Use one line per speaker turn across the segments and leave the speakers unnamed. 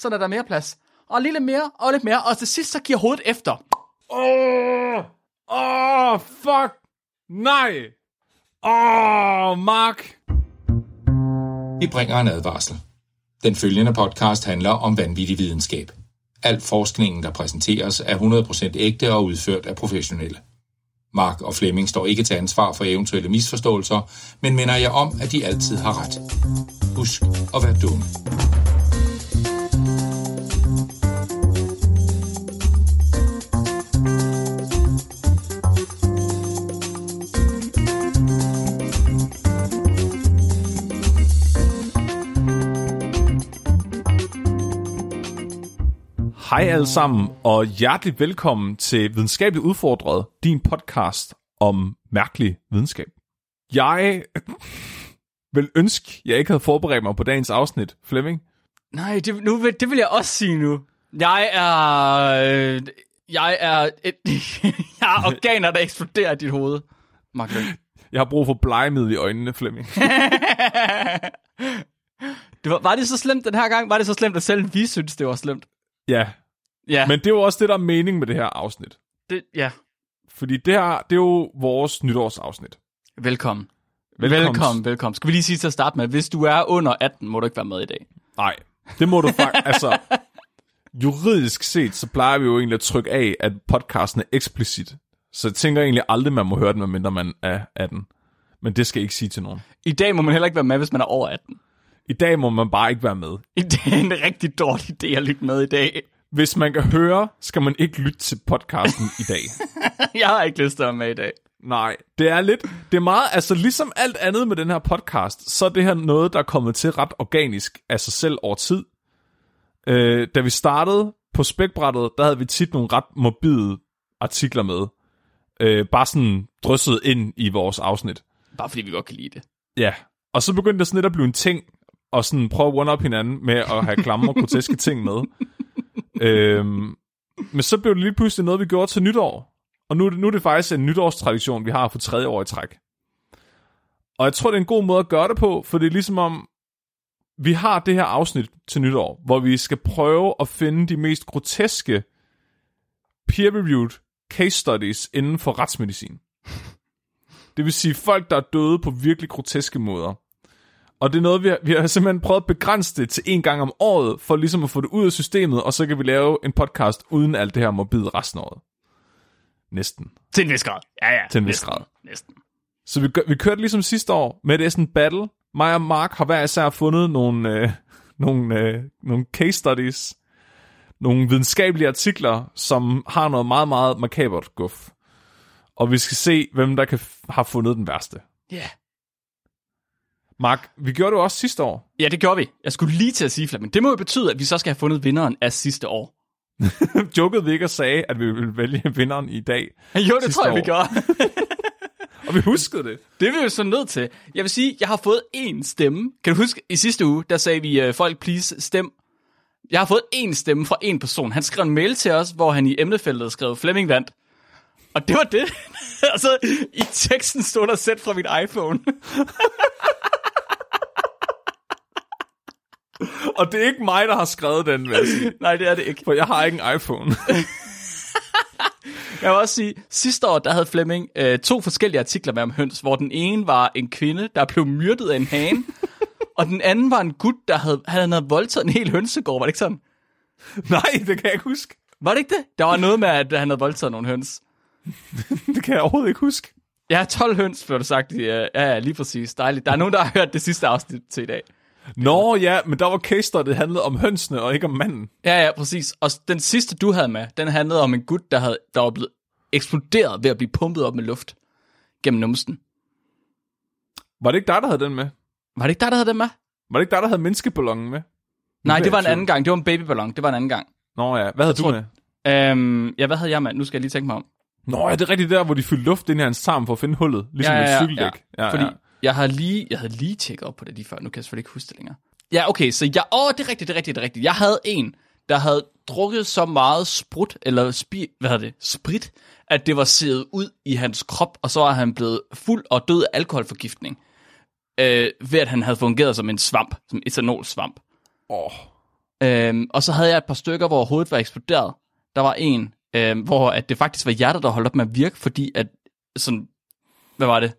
så er der mere plads. Og lidt mere, og lidt mere, og til sidst så giver hovedet efter.
Åh, oh, åh, oh, fuck, nej. Åh, oh, Mark.
Vi bringer en advarsel. Den følgende podcast handler om vanvittig videnskab. Al forskningen, der præsenteres, er 100% ægte og udført af professionelle. Mark og Flemming står ikke til ansvar for eventuelle misforståelser, men minder jeg om, at de altid har ret. Husk at være dumme.
Hej alle sammen, og hjertelig velkommen til Videnskabeligt Udfordret, din podcast om mærkelig videnskab. Jeg vil ønske, jeg ikke havde forberedt mig på dagens afsnit, Flemming.
Nej, det, nu, det vil jeg også sige nu. Jeg er... Øh, jeg er... Et, jeg har organer, der eksploderer i dit hoved. Mark.
Jeg har brug for blegemiddel i øjnene, Flemming.
Det var, var det så slemt den her gang? Var det så slemt, at selv vi synes, det var slemt?
ja,
Ja,
men det er jo også det, der er mening med det her afsnit.
det, ja.
Fordi det her, det er jo vores nytårsafsnit.
Velkommen.
Velkommen.
Velkommen, velkommen. Skal vi lige sige til at starte med, hvis du er under 18, må du ikke være med i dag.
Nej, det må du faktisk... altså, juridisk set, så plejer vi jo egentlig at trykke af, at podcasten er eksplicit. Så jeg tænker egentlig aldrig, man må høre den, medmindre man er 18. Men det skal jeg ikke sige til nogen.
I dag må man heller ikke være med, hvis man er over 18.
I dag må man bare ikke være med.
Det er en rigtig dårlig idé at lytte med i dag.
Hvis man kan høre, skal man ikke lytte til podcasten i dag.
Jeg har ikke lyst til at med i dag.
Nej, det er lidt, det er meget, altså ligesom alt andet med den her podcast, så er det her noget, der er kommet til ret organisk af sig selv over tid. Øh, da vi startede på spækbrættet, der havde vi tit nogle ret morbide artikler med. Øh, bare sådan drysset ind i vores afsnit.
Bare fordi vi godt kan lide det.
Ja, og så begyndte det sådan lidt at blive en ting, og sådan prøve at one-up hinanden med at have klamme og groteske ting med øhm, men så blev det lige pludselig noget, vi gjorde til nytår. Og nu, er det- nu er det faktisk en nytårstradition, vi har for tredje år i træk. Og jeg tror, det er en god måde at gøre det på, for det er ligesom om, vi har det her afsnit til nytår, hvor vi skal prøve at finde de mest groteske peer-reviewed case studies inden for retsmedicin. Det vil sige folk, der er døde på virkelig groteske måder. Og det er noget, vi har, vi har simpelthen prøvet at begrænse det til en gang om året, for ligesom at få det ud af systemet, og så kan vi lave en podcast uden alt det her morbide resten af året. Næsten.
Til en vis grad. Ja, ja.
Til en vis
næsten.
grad.
Næsten.
Så vi, vi kørte ligesom sidste år med et sådan battle. Mig og Mark har hver især fundet nogle, øh, nogle, øh, nogle case studies, nogle videnskabelige artikler, som har noget meget, meget makabert guf. Og vi skal se, hvem der kan har fundet den værste.
Ja. Yeah.
Mark, vi gjorde det også sidste år.
Ja, det gjorde vi. Jeg skulle lige til at sige, Flemming. Det må jo betyde, at vi så skal have fundet vinderen af sidste år.
Jokede vi ikke og sagde, at vi ville vælge vinderen i dag.
Jo, det tror jeg, vi
år.
gjorde.
Og vi huskede det.
Det er vi jo så nødt til. Jeg vil sige, jeg har fået én stemme. Kan du huske, i sidste uge, der sagde vi, uh, folk please stem. Jeg har fået én stemme fra en person. Han skrev en mail til os, hvor han i emnefeltet skrev Flemming vandt. Og det var det. altså, i teksten stod der sæt fra mit iPhone.
Og det er ikke mig, der har skrevet den, vil jeg sige.
Nej, det er det ikke.
For jeg har ikke en iPhone.
Jeg vil også sige, sidste år, der havde Flemming øh, to forskellige artikler med om høns, hvor den ene var en kvinde, der blev myrdet af en hane, og den anden var en gut, der havde, han havde voldtaget en hel hønsegård. Var det ikke sådan?
Nej, det kan jeg ikke huske.
Var det ikke det? Der var noget med, at han havde voldtaget nogle høns.
Det kan jeg overhovedet ikke huske.
Ja, 12 høns, blev det sagt. øh, Ja, ja, lige præcis. Dejligt. Der er nogen, der har hørt det sidste afsnit til i dag.
Nå ja, men der var case study, det handlede om hønsene og ikke om manden.
Ja, ja, præcis. Og den sidste, du havde med, den handlede om en gut, der, havde, der var blevet eksploderet ved at blive pumpet op med luft gennem numsen.
Var det ikke dig, der havde den med?
Var det ikke dig, der havde den med?
Var det ikke dig, der havde menneskeballongen med?
Nej,
bliver
det var
jeg
en anden gang. Det var en babyballon. Det var en anden gang.
Nå ja, hvad havde du
tror-
med?
Øhm, ja, hvad havde jeg med? Nu skal jeg lige tænke mig om.
Nå ja, det er rigtigt der, hvor de fyldte luft ind i hans tarm for at finde hullet. Ligesom ja, ja, ja, et cykeldæk. Ja,
Fordi
ja.
Jeg havde lige, jeg havde lige tjekket op på det lige før. Nu kan jeg selvfølgelig ikke huske det længere. Ja, okay, så jeg, åh, det er rigtigt, det er rigtigt, det er rigtigt. Jeg havde en, der havde drukket så meget sprut, eller spi, hvad det, sprit, at det var siddet ud i hans krop, og så var han blevet fuld og død af alkoholforgiftning. Øh, ved at han havde fungeret som en svamp, som etanolsvamp.
Åh,
Øhm, og så havde jeg et par stykker, hvor hovedet var eksploderet. Der var en, øhm, hvor at det faktisk var hjertet, der holdt op med at virke, fordi at sådan, hvad var det?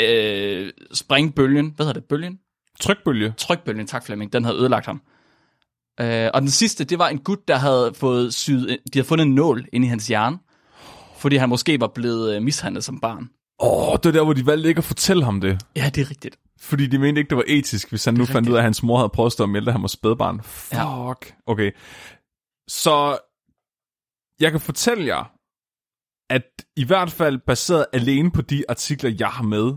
Øh, springbølgen, hvad hedder det, bølgen?
Trykbølge.
Trykbølgen, tak Flemming, den havde ødelagt ham. Øh, og den sidste, det var en gut, der havde fået syet, de havde fundet en nål inde i hans hjerne, fordi han måske var blevet øh, mishandlet som barn.
Åh, oh, det er der, hvor de valgte ikke at fortælle ham det.
Ja, det er rigtigt.
Fordi de mente ikke, det var etisk, hvis han nu fandt
rigtigt.
ud af, at hans mor havde prøvet at melde, han var spædbarn. Fuck. Okay. Så jeg kan fortælle jer, at i hvert fald baseret alene på de artikler, jeg har med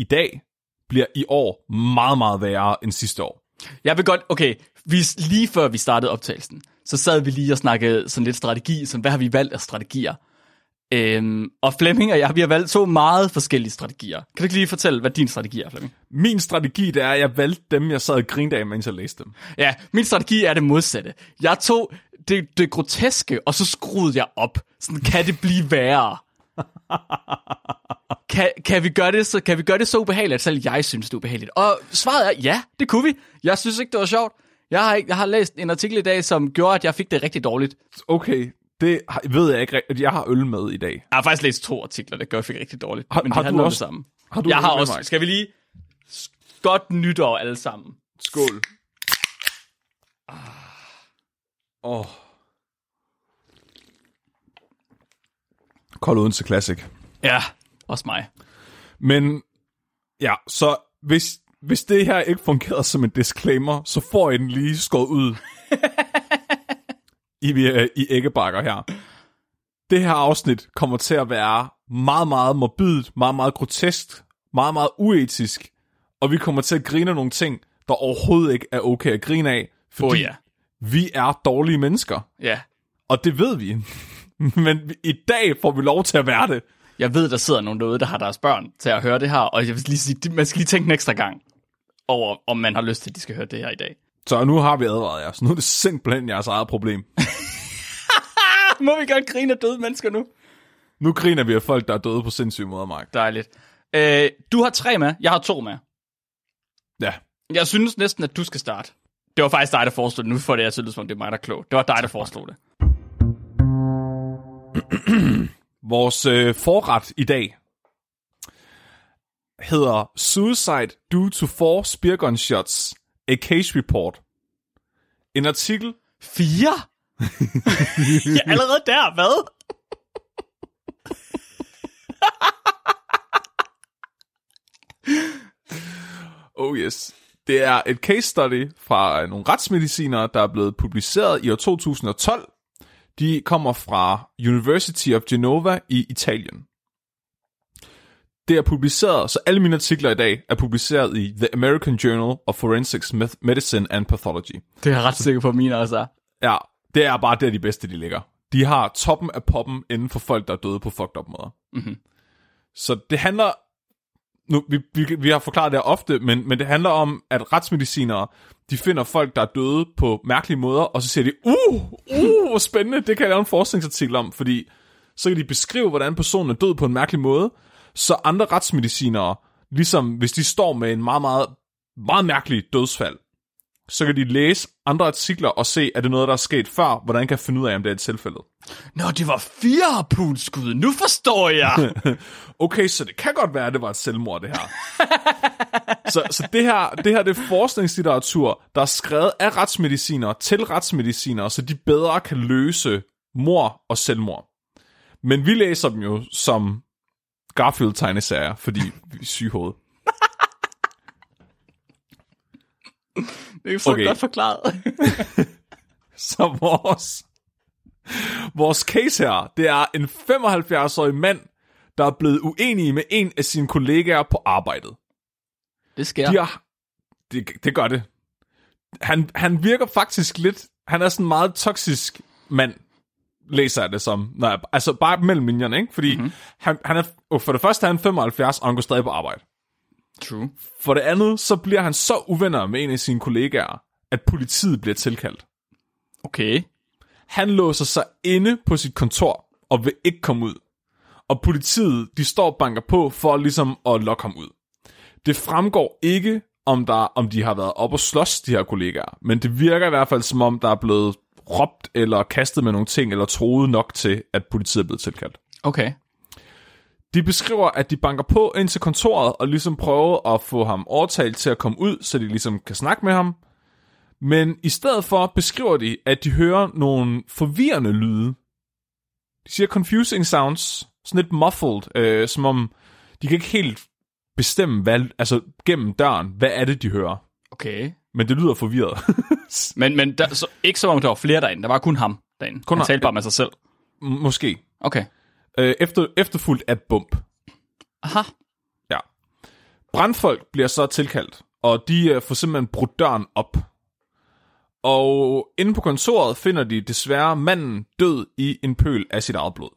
i dag, bliver i år meget, meget værre end sidste år.
Jeg vil godt, okay, vi, lige før vi startede optagelsen, så sad vi lige og snakkede sådan lidt strategi, sådan hvad har vi valgt af strategier? Øhm, og Flemming og jeg, vi har valgt to meget forskellige strategier. Kan du ikke lige fortælle, hvad din strategi er, Flemming?
Min strategi, det er, at jeg valgte dem, jeg sad og grinede af, mens jeg læste dem.
Ja, min strategi er det modsatte. Jeg tog det, det groteske, og så skruede jeg op. Sådan, kan det blive værre? kan, kan, vi gøre det så, kan vi gøre det så ubehageligt, at selv jeg synes, det er ubehageligt? Og svaret er, ja, det kunne vi. Jeg synes ikke, det var sjovt. Jeg har, ikke, jeg har læst en artikel i dag, som gjorde, at jeg fik det rigtig dårligt.
Okay, det har- ved jeg ikke. Jeg har øl med i dag.
Jeg har faktisk læst to artikler, der gør, at jeg fik rigtig dårligt.
Har-
men de
har du
handler om
også-
det samme.
Har du
Jeg har også...
Mike?
Skal vi lige... Godt nytår alle sammen.
Skål. Åh. Oh. Kold Odense Classic.
Ja, også mig.
Men ja, så hvis, hvis det her ikke fungerer som en disclaimer, så får I den lige skåret ud i, øh, i æggebakker her. Det her afsnit kommer til at være meget, meget morbidt, meget, meget grotesk, meget, meget uetisk, og vi kommer til at grine nogle ting, der overhovedet ikke er okay at grine af, fordi
Oh ja.
vi er dårlige mennesker,
Ja.
og det ved vi. Men i dag får vi lov til at være det.
Jeg ved, der sidder nogen derude, der har deres børn til at høre det her, og jeg vil lige sige, man skal lige tænke en ekstra gang over, om man har lyst til, at de skal høre det her i dag.
Så nu har vi advaret jer, så nu er det simpelthen jeres eget problem.
Må vi godt grine af døde mennesker nu?
Nu griner vi af folk, der er døde på sindssyge måder, Mark.
Dejligt. Øh, du har tre med, jeg har to med.
Ja.
Jeg synes næsten, at du skal starte. Det var faktisk dig, der foreslog det. Nu får det at lyde, som om det er mig, der er klog. Det var dig, der foreslog det.
Vores øh, forret i dag hedder Suicide Due to Four Spear Gun Shots, A Case Report. En artikel,
Fire? ja, allerede der, hvad?
oh yes, det er et case study fra øh, nogle retsmedicinere, der er blevet publiceret i år 2012. De kommer fra University of Genova i Italien. Det er publiceret, så alle mine artikler i dag er publiceret i The American Journal of Forensics Meth- Medicine and Pathology.
Det er jeg ret sikker på, at mine også er.
Ja, det er bare der de bedste, de ligger. De har toppen af poppen inden for folk, der er døde på fucked up måder.
Mhm.
Så det handler... Nu, vi, vi, vi har forklaret det ofte, men, men det handler om, at retsmedicinere, de finder folk, der er døde på mærkelige måder, og så siger de, uh, uh, hvor spændende, det kan jeg lave en forskningsartikel om, fordi så kan de beskrive, hvordan personen er død på en mærkelig måde, så andre retsmedicinere, ligesom hvis de står med en meget, meget, meget mærkelig dødsfald, så kan de læse andre artikler og se, er det noget, der er sket før, hvordan kan jeg finde ud af, om det er et tilfælde.
Nå, det var fire harpunskud. Nu forstår jeg.
Okay, så det kan godt være, at det var et selvmord, det her. så så det, her, det her det er forskningslitteratur, der er skrevet af retsmediciner til retsmediciner, så de bedre kan løse mor og selvmord. Men vi læser dem jo som Garfield-tegneserier, fordi vi er syge i hovedet.
Det er så
Okay.
godt forklaret.
Så vores, vores case her, det er en 75-årig mand, der er blevet uenig med en af sine kollegaer på arbejdet.
Det sker.
De har, det, det gør det. Han, han virker faktisk lidt... Han er sådan en meget toksisk mand, læser jeg det som. Jeg, altså bare mellem linjerne, ikke? Fordi mm-hmm. han, han er, for det første er han 75, og han går stadig på arbejde.
True.
For det andet, så bliver han så uvenner med en af sine kollegaer, at politiet bliver tilkaldt.
Okay.
Han låser sig inde på sit kontor og vil ikke komme ud. Og politiet, de står og banker på for ligesom at lokke ham ud. Det fremgår ikke, om, der, om de har været op og slås, de her kollegaer. Men det virker i hvert fald, som om der er blevet råbt eller kastet med nogle ting, eller troet nok til, at politiet er blevet tilkaldt.
Okay.
De beskriver, at de banker på ind til kontoret, og ligesom prøver at få ham overtalt til at komme ud, så de ligesom kan snakke med ham. Men i stedet for beskriver de, at de hører nogle forvirrende lyde. De siger confusing sounds, sådan lidt muffled, øh, som om de kan ikke helt bestemme, hvad, altså gennem døren, hvad er det, de hører.
Okay.
Men det lyder forvirret.
Men, men der, så, ikke som om der var flere derinde. Der var kun ham derinde.
Kun
han talte bare med sig selv.
Måske.
Okay.
Øh, efter, efterfulgt af et bump.
Aha.
Ja. Brandfolk bliver så tilkaldt, og de øh, får simpelthen brudt døren op. Og inde på kontoret finder de desværre manden død i en pøl af sit eget blod.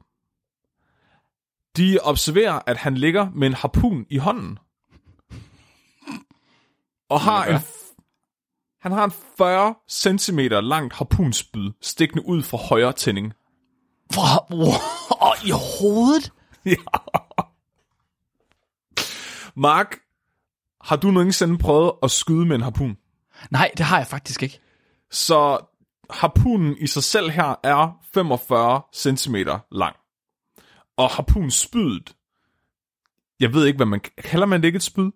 De observerer, at han ligger med en harpun i hånden. Og har en, han har en 40 cm langt harpunspyd stikkende ud fra højre tænding.
Og i hovedet?
Ja. Mark, har du nogensinde prøvet at skyde med en harpun?
Nej, det har jeg faktisk ikke.
Så harpunen i sig selv her er 45 cm lang. Og harpunspydet, jeg ved ikke, hvad man kalder man det ikke et spyd?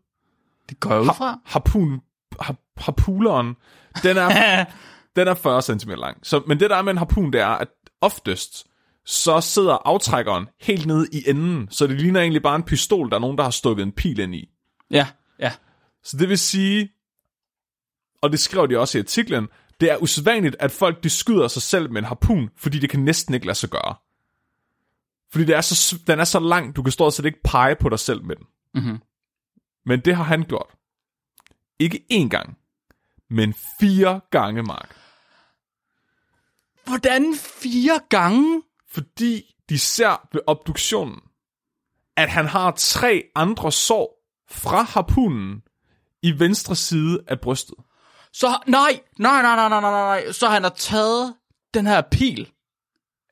Det går ud fra.
Harpun, har, harpuleren, den er, den er 40 cm lang. Så, men det der er med en harpun, det er, at oftest, så sidder aftrækkeren helt nede i enden, så det ligner egentlig bare en pistol, der er nogen, der har stukket en pil ind i.
Ja, ja.
Så det vil sige, og det skriver de også i artiklen, det er usædvanligt, at folk de skyder sig selv med en harpun, fordi det kan næsten ikke lade sig gøre. Fordi det er så, den er så lang, du kan stort set ikke pege på dig selv med den.
Mm-hmm.
Men det har han gjort. Ikke én gang, men fire gange, Mark.
Hvordan fire gange?
Fordi de ser ved obduktionen, at han har tre andre sår fra harpunen i venstre side af brystet.
Så, nej, nej, nej, nej, nej, nej, nej. Så han har taget den her pil,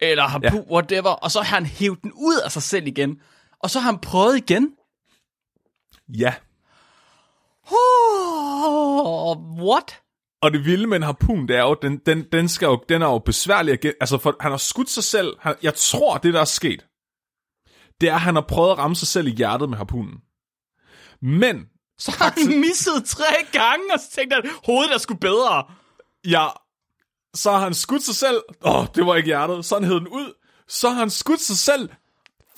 eller har ja. whatever, og så har han hævet den ud af sig selv igen. Og så har han prøvet igen.
Ja,
Oh, what?
Og det vilde med en harpun, det er jo, den, den, den, skal jo, den er jo besværlig at Altså, for, han har skudt sig selv. Han, jeg tror, det der er sket, det er, at han har prøvet at ramme sig selv i hjertet med harpunen. Men,
Så har han misset tre gange, og så tænkte han, hovedet er sgu bedre.
ja, så har han skudt sig selv. Åh, oh, det var ikke hjertet. Så har han hed den ud. Så har han skudt sig selv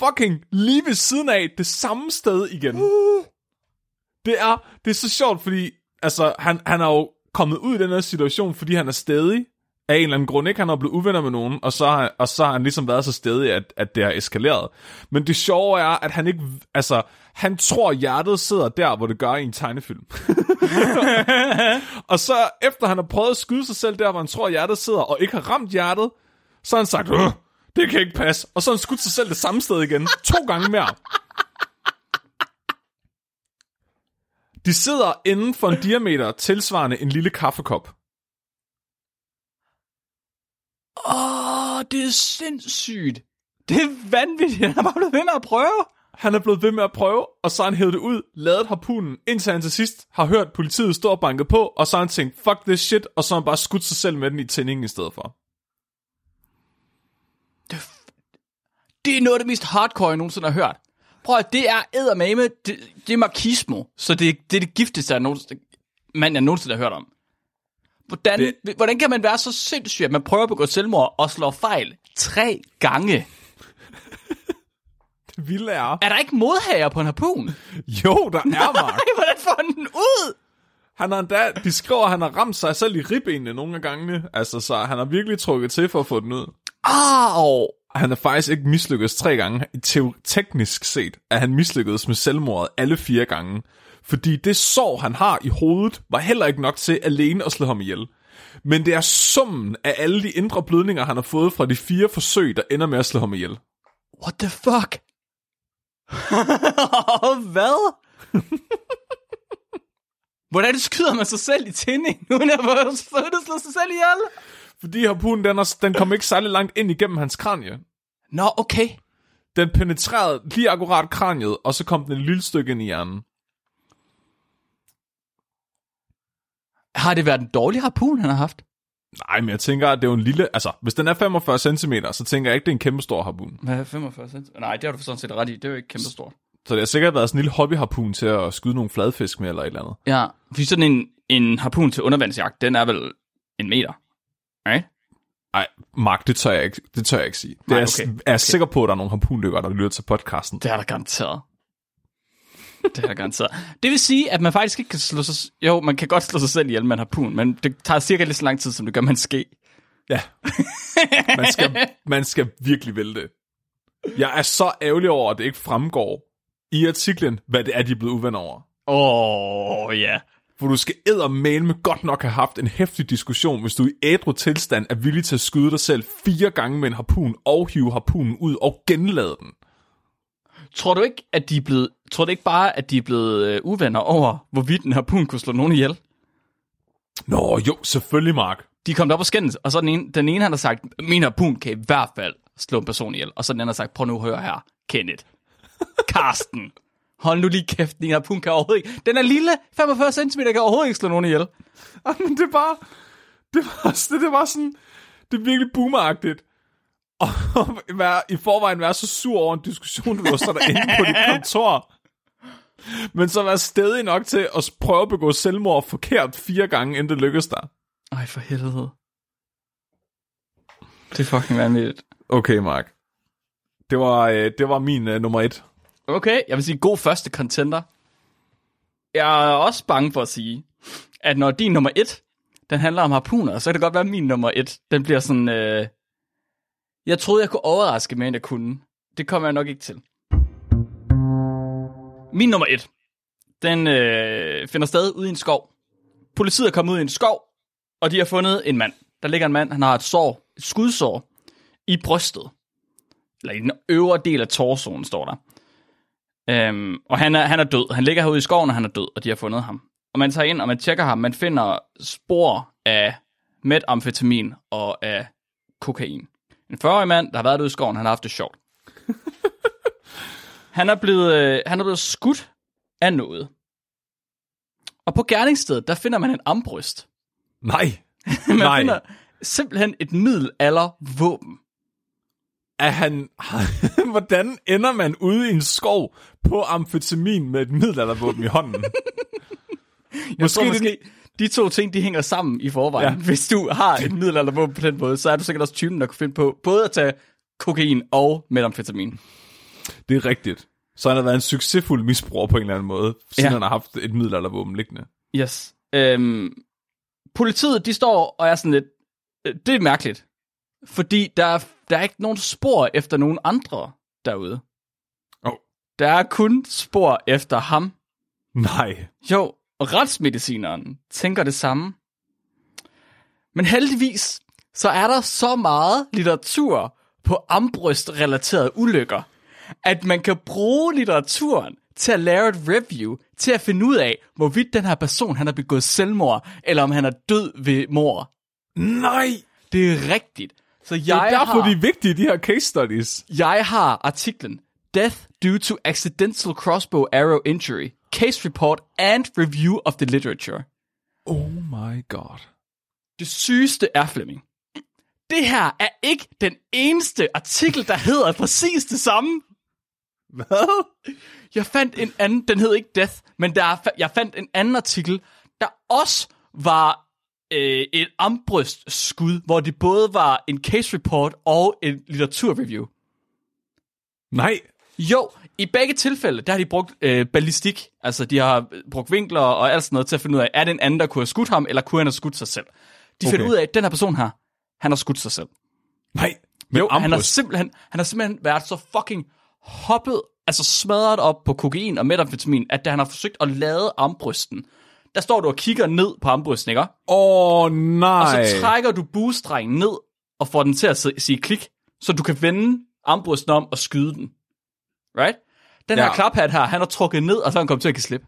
fucking lige ved siden af det samme sted igen. Det er, det er så sjovt, fordi altså, han, han er jo kommet ud i den her situation, fordi han er stedig af en eller anden grund. Ikke? Han er blevet uvenner med nogen, og så har, og så har han ligesom været så stedig, at, at det har eskaleret. Men det sjove er, at han ikke... Altså, han tror, hjertet sidder der, hvor det gør i en tegnefilm. og så efter han har prøvet at skyde sig selv der, hvor han tror, hjertet sidder, og ikke har ramt hjertet, så har han sagt, det kan ikke passe. Og så har han skudt sig selv det samme sted igen. To gange mere. De sidder inden for en diameter tilsvarende en lille kaffekop.
Åh, oh, det er sindssygt. Det er vanvittigt. Han har bare blevet ved med at prøve.
Han er blevet ved med at prøve, og så har han hævet det ud, lavet harpunen, indtil han til sidst har hørt politiet stå og banke på, og så har han tænkt, fuck this shit, og så har han bare skudt sig selv med den i tændingen i stedet for.
Det er noget af det mest hardcore, jeg nogensinde har hørt. Prøv at det er eddermame, det, det er markismo. Så det, det er det giftigste, jeg nogensinde, mand, jeg nogensinde har hørt om. Hvordan, det... hvordan kan man være så sindssyg, at man prøver at begå selvmord og slår fejl tre gange?
Det vilde er...
Er der ikke modhager på en harpun?
Jo, der er, Mark.
Nej, hvordan får han den ud?
Han har endda, de skriver, at han har ramt sig selv i ribbenene nogle af gangene. Altså, så han har virkelig trukket til for at få den ud.
Au!
Han er faktisk ikke mislykkedes tre gange. Teo- teknisk set er han mislykkedes med selvmordet alle fire gange. Fordi det sår, han har i hovedet, var heller ikke nok til alene at slå ham ihjel. Men det er summen af alle de indre blødninger, han har fået fra de fire forsøg, der ender med at slå ham ihjel.
What the fuck? Hvad? Hvordan skyder man sig selv i tænding, nu er jeg fået at slå sig selv ihjel?
Fordi harpunen, den, er, den kom ikke særlig langt ind igennem hans kranie.
Nå, okay.
Den penetrerede lige akkurat kraniet, og så kom den et lille stykke ind i hjernen.
Har det været en dårlig harpun, han har haft?
Nej, men jeg tænker, at det er jo en lille... Altså, hvis den er 45 cm, så tænker jeg ikke, det er en kæmpe stor harpun.
Hvad er 45 cent? Nej, det har du sådan set ret i. Det er jo ikke kæmpe stort.
Så det har sikkert været sådan en lille hobbyharpun til at skyde nogle fladfisk med eller et eller andet.
Ja, fordi sådan en, en harpun til undervandsjagt, den er vel en meter. Right?
Nej, Mark, det tør jeg ikke, det tør jeg ikke sige. Det
Nej,
er,
okay.
jeg er okay. sikker på, at der er nogle harpundykkere, der lytter til podcasten.
Det er der garanteret. Det er der garanteret. Det vil sige, at man faktisk ikke kan slå sig... Jo, man kan godt slå sig selv ihjel med en harpun, men det tager cirka lige så lang tid, som det gør med en ske.
Ja. Man skal, man skal virkelig det. Jeg er så ærgerlig over, at det ikke fremgår i artiklen, hvad det er, de er blevet uvenner over.
Åh, oh, ja.
For du skal med godt nok have haft en hæftig diskussion, hvis du i ædru tilstand er villig til at skyde dig selv fire gange med en harpun, og hive harpunen ud og genlade den.
Tror du ikke, at de er blevet... Tror du ikke bare, at de er blevet øh, uvenner over, hvorvidt en harpun kunne slå nogen ihjel?
Nå, jo, selvfølgelig, Mark.
De kommet op og skændes, og så den ene, den ene han har sagt, min harpun kan i hvert fald slå en person ihjel. Og så den anden har sagt, prøv nu at høre her, Kenneth. Karsten. Hold nu lige kæft, din harpun kan overhovedet ikke. Den er lille, 45 cm, kan overhovedet ikke slå nogen ihjel.
Ej, men det er bare... Det var, det, det var sådan... Det er virkelig boomeragtigt. Og være, i forvejen være så sur over en diskussion, du var så derinde på dit kontor. Men så være stedig nok til at prøve at begå selvmord forkert fire gange, inden det lykkes dig.
Ej, for helvede. Det er fucking vanvittigt.
Okay, Mark. Det var, øh, det var min øh, nummer et.
Okay, jeg vil sige god første contender. Jeg er også bange for at sige, at når din nummer et, den handler om harpuner, så kan det godt være, at min nummer et, den bliver sådan... Øh... Jeg troede, jeg kunne overraske mere, end jeg kunne. Det kommer jeg nok ikke til. Min nummer et, den øh, finder sted ude i en skov. Politiet er kommet ud i en skov, og de har fundet en mand. Der ligger en mand, han har et sår, et skudsår i brystet. Eller i den øvre del af torsoen, står der. Øhm, og han er, han er død. Han ligger herude i skoven, og han er død, og de har fundet ham. Og man tager ind, og man tjekker ham. Man finder spor af metamfetamin og af kokain. En 40-årig mand, der har været ude i skoven, han har haft det sjovt. han, er blevet, øh, han er blevet skudt af noget. Og på gerningsstedet, der finder man en armbryst.
Nej.
Man
Nej.
finder simpelthen et middelalder
Er han... Hvordan ender man ude i en skov på amfetamin med et middelaldervåben i hånden?
Jeg
Måske
tror
det-
måske, de to ting, de hænger sammen i forvejen.
Ja.
Ja. Hvis du har et middelaldervåben på den måde, så er du sikkert også typen, der kunne finde på både at tage kokain og metamfetamin.
Det er rigtigt. Så han har været en succesfuld misbruger på en eller anden måde, siden
Ja.
han har haft et middelaldervåben liggende.
Yes. Øhm, politiet, de står og er sådan lidt, øh, det er mærkeligt. Fordi der er, der er ikke nogen spor efter nogen andre derude.
Oh.
Der er kun spor efter ham.
Nej.
Jo, og retsmedicineren tænker det samme. Men heldigvis, så er der så meget litteratur på armbryst-relaterede ulykker, at man kan bruge litteraturen til at lave et review, til at finde ud af, hvorvidt den her person, han har begået selvmord, eller om han er død ved mor.
Nej!
Det er rigtigt. Så jeg,
Det er derfor,
har,
de er vigtige, de her case studies.
jeg har artiklen Death due to accidental crossbow arrow injury, case report and review of the literature.
Oh my god.
Det sygeste er, Flemming. Det her er ikke den eneste artikel, der hedder præcis det samme.
Hvad?
Jeg fandt en anden, den hed ikke Death, men der, er jeg fandt en anden artikel, der også var øh, et armbrystskud, hvor det både var en case report og en litteraturreview.
Nej.
Jo, i begge tilfælde, der har de brugt øh, ballistik. Altså, de har brugt vinkler og alt sådan noget til at finde ud af, er det en anden, der kunne have skudt ham, eller kunne han have skudt sig selv? De finder
Okay.
ud af, at den her person her, han har skudt sig selv.
Nej. Men
Jo, han har, simpelthen, han har simpelthen været så fucking hoppet, altså smadret op på kokain og metamfetamin, at da han har forsøgt at lade armbrysten, der står du og kigger ned på armbrysten, ikke?
Åh, oh, nej.
Og så trækker du boostrengen ned og får den til at si- sige klik, så du kan vende armbrysten om og skyde den. Right? Den
Ja.
her klaphat her, han har trukket ned, og så er han kommet til at give slip.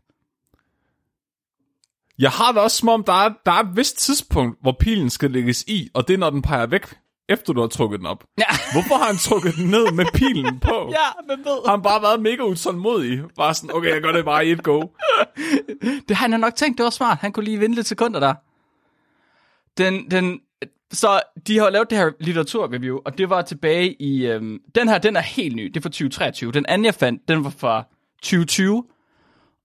Jeg har det også som om, der er, der er et vist tidspunkt, hvor pilen skal lægges i, og det er, når den peger væk, efter du har trukket den op.
Ja,
Hvorfor har han trukket den ned med pilen på?
ja hvem ved?
Har han bare været mega utålmodig? Bare sådan, okay, jeg gør det bare i et go.
Det har han nok tænkt, det var smart. Han kunne lige vinde lidt sekunder der. Den, den, så de har lavet det her litteraturreview, og det var tilbage i... Øhm, den her, den er helt ny. Det er fra 2023. Den anden, jeg fandt, den var fra 2020,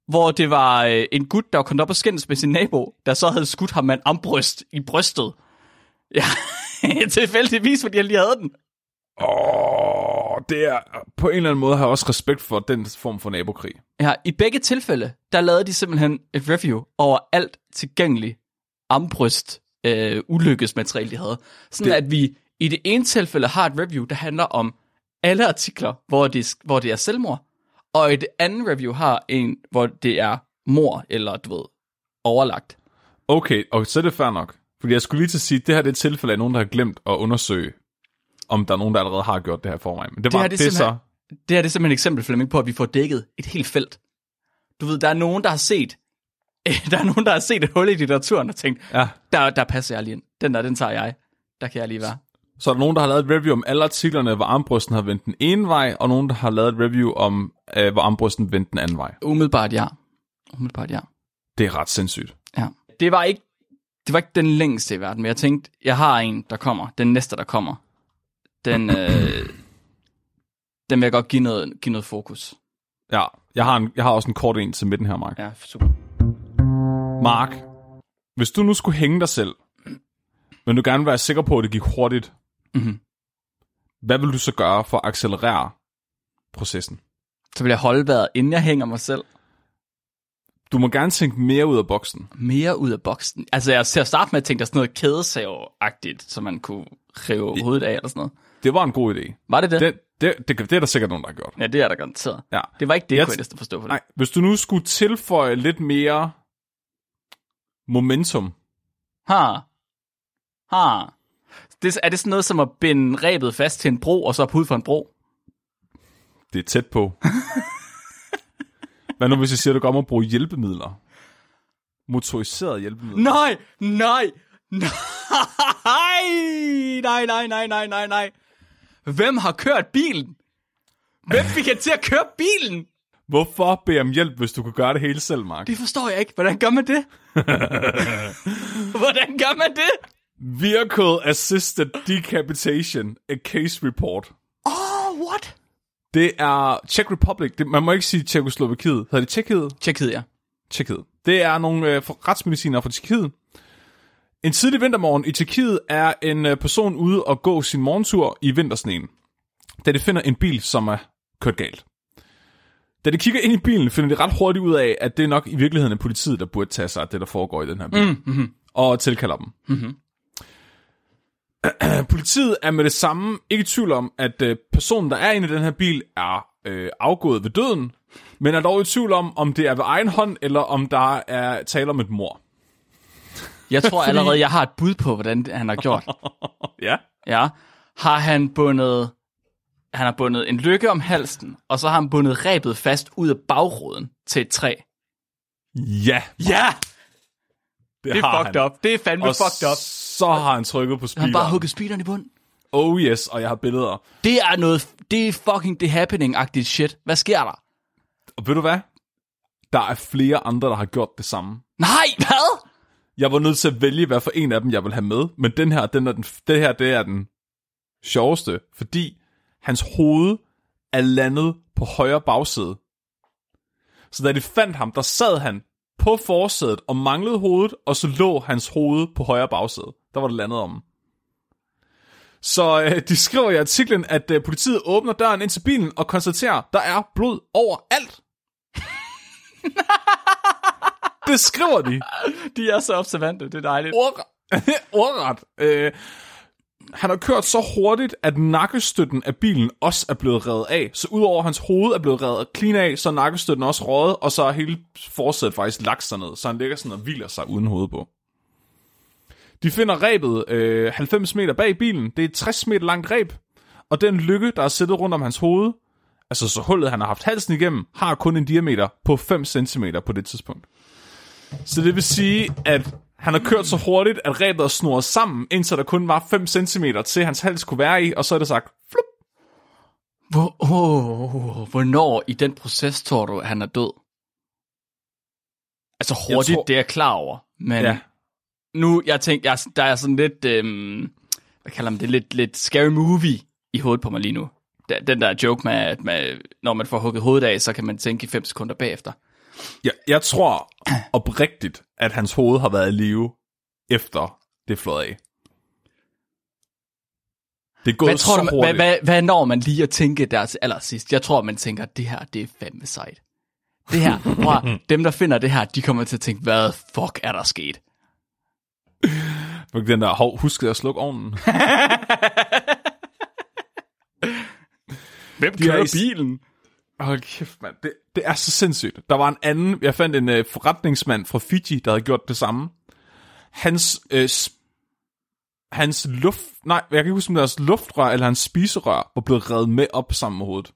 hvor det var øh, en gut, der kommet op og skændes med sin nabo, der så havde skudt ham med en armbryst i brystet. Ja, tilfældigvis, fordi jeg lige havde den.
Åh, det er... På en eller anden måde har jeg også respekt for den form for nabokrig.
Ja, i begge tilfælde, der lavede de simpelthen et review over alt tilgængeligt armbryst øh, ulykkesmateriale, de havde. Sådan. Det- at vi i det ene tilfælde har et review, der handler om alle artikler, hvor det, hvor det er selvmord, og i det andet review har en, hvor det er mor, eller du ved, overlagt.
Okay, og så er det fair nok. Fordi jeg skulle lige til at sige, at det her det er et tilfælde af nogen, der har glemt at undersøge, om der er nogen, der allerede har gjort det her for mig. Men det, var, det,
det er
det er så...
Det her det er simpelthen et eksempel, Flemming, på, at vi får dækket et helt felt. Du ved, der er nogen, der har set, der er nogen, der har set et hul i litteraturen og tænkt,
Ja,
der, der passer jeg lige ind. Den der, den tager jeg. Der kan jeg lige være.
så er der nogen, der har lavet et review om alle artiklerne, hvor armbrysten har vendt den ene vej, og nogen, der har lavet et review om, øh, hvor armbrysten vendte den anden vej.
Umiddelbart ja. Umiddelbart ja.
Det er ret sindssygt.
ja. Det var ikke det var ikke den længste i verden, men jeg tænkte, jeg har en, der kommer. Den næste, der kommer. Den, øh, den vil jeg godt give noget, give noget fokus.
Ja, jeg har, en, jeg har også en kort en til midten her, Mark.
Ja, super.
Mark, hvis du nu skulle hænge dig selv, men du gerne vil være sikker på, at det gik hurtigt,
Mhm.
hvad vil du så gøre for at accelerere processen?
Så vil jeg holde vejret, inden jeg hænger mig selv
Du må gerne tænke mere ud af boksen.
mere ud af boksen. Altså, jeg ser starte med at tænke, der er sådan noget kædesav-agtigt, som man kunne rive hovedet af, eller sådan noget.
Det var en god idé.
Var det det?
Det, det, det, det er der sikkert nogen, der har gjort.
Ja, det er der garanteret.
Ja.
Det var ikke det,
Jeg
kunne jeg næsten forstå på det.
Nej, hvis du nu skulle tilføje lidt mere momentum.
Ha. Ha. Det, er det sådan noget som at binde rebet fast til en bro, og så op ud for en bro?
Det er tæt på. Hvad nu, hvis jeg siger, at du kommer og bruge hjælpemidler? Motoriserede hjælpemidler?
Nej! Nej! Nej! Nej, nej, nej, nej, nej, nej. Hvem har kørt bilen? Hvem fik jeg til at køre bilen?
Hvorfor bede om hjælp, hvis du kan gøre det hele selv, Mark?
Det forstår jeg ikke. Hvordan gør man det? Hvordan gør man det?
Vehicle Assisted Decapitation, a case report.
Oh, what?
Det er Czech Republic. Det, man må ikke sige Tjekoslovakiet. Hedder det Tjekkiet?
Tjekkiet, ja.
Tjekkiet. Det er nogle øh, for- retsmediciner fra Tjekkiet. En tidlig vintermorgen i Tjekkiet er en øh, person ude og gå sin morgentur i vintersneen, da de finder en bil, som er kørt galt. Da de kigger ind i bilen, finder de ret hurtigt ud af, at det er nok i virkeligheden er politiet, der burde tage sig af det, der foregår i den her bil. Mm-hmm. Og tilkalder dem.
Mhm.
Politiet er med det samme ikke i tvivl om, at øh, personen, der er inde i den her bil, er øh, afgået ved døden, men er dog i tvivl om, om det er ved egen hånd, eller om der er tale om et mor.
Jeg tror allerede, jeg har et bud på, hvordan han har gjort.
Ja.
Ja. Har han bundet... Han har bundet en lykke om halsen, og så har han bundet rebet fast ud af bagruden til et træ.
Ja,
Ja!
det,
Det er fucked
han.
up. Det er fandme
Og
fucked up.
Så har han trykket på
Han
speederen.
har bare hugget speederen i bunden.
Oh yes, og jeg har billeder.
Det er noget... Det er fucking the happening-agtigt shit. Hvad sker der?
Og ved du hvad? Der er flere andre, der har gjort det samme.
Nej, hvad?
Jeg var nødt til at vælge, hvad for en af dem, jeg vil have med. Men den her, den er den, det her, det er den sjoveste, fordi hans hoved er landet på højre bagsæde. Så da de fandt ham, der sad han på forsædet og manglede hovedet, og så lå hans hoved på højre bagsæde. Der var det landet om. Så øh, de skriver i artiklen, at øh, politiet åbner døren ind til bilen og konstaterer, der er blod overalt. det skriver de.
De er så observante. Det er dejligt.
Ord, ordret. Øh, han har kørt så hurtigt, at nakkestøtten af bilen også er blevet revet af. Så udover hans hoved er blevet revet clean af, så er nakkestøtten også røget, og så er hele forsædet faktisk lagt sig ned, så han ligger sådan og hviler sig uden hoved på. De finder rebet øh, 90 meter bag bilen. Det er et 60 meter langt reb, og den lykke, der er sættet rundt om hans hoved, altså så hullet, han har haft halsen igennem, har kun en diameter på 5 cm på det tidspunkt. Så det vil sige, at han har kørt så hurtigt, at rebet er snurret sammen, indtil der kun var 5 cm til, hans hals kunne være i, og så er det sagt, flup.
Hvor, oh, hvornår i den proces tror du, at han er død? Altså hurtigt,
tror-
det er jeg klar over. Men,
Ja.
Nu, jeg tænker, jeg, der er sådan lidt, øhm, hvad kalder man det, lidt, lidt scary movie i hovedet på mig lige nu. Den der joke med, at man, når man får hugget hovedet af, så kan man tænke i 5 sekunder bagefter.
Jeg, jeg tror oprigtigt, at hans hoved har været i live, efter det flået af. Det er gået
Hvad, tror
så
du, hvad,
hurtigt.
hvad, hvad når man lige at tænke der til allersidst? Jeg tror, man tænker, det her, det er fandme sejt. Det her, prøv, dem der finder det her, de kommer til at tænke, hvad fuck er der sket?
Den der, hov, husk at slukke ovnen.
Hvem
De er i-
bilen?
Hold kæft, mand. Det, det er så sindssygt. Der var en anden, jeg fandt en uh, forretningsmand fra Fiji, der havde gjort det samme. Hans, sp- hans luft, nej, jeg kan ikke huske, om deres luftrør eller hans spiserør var blevet revet med op sammen med hovedet.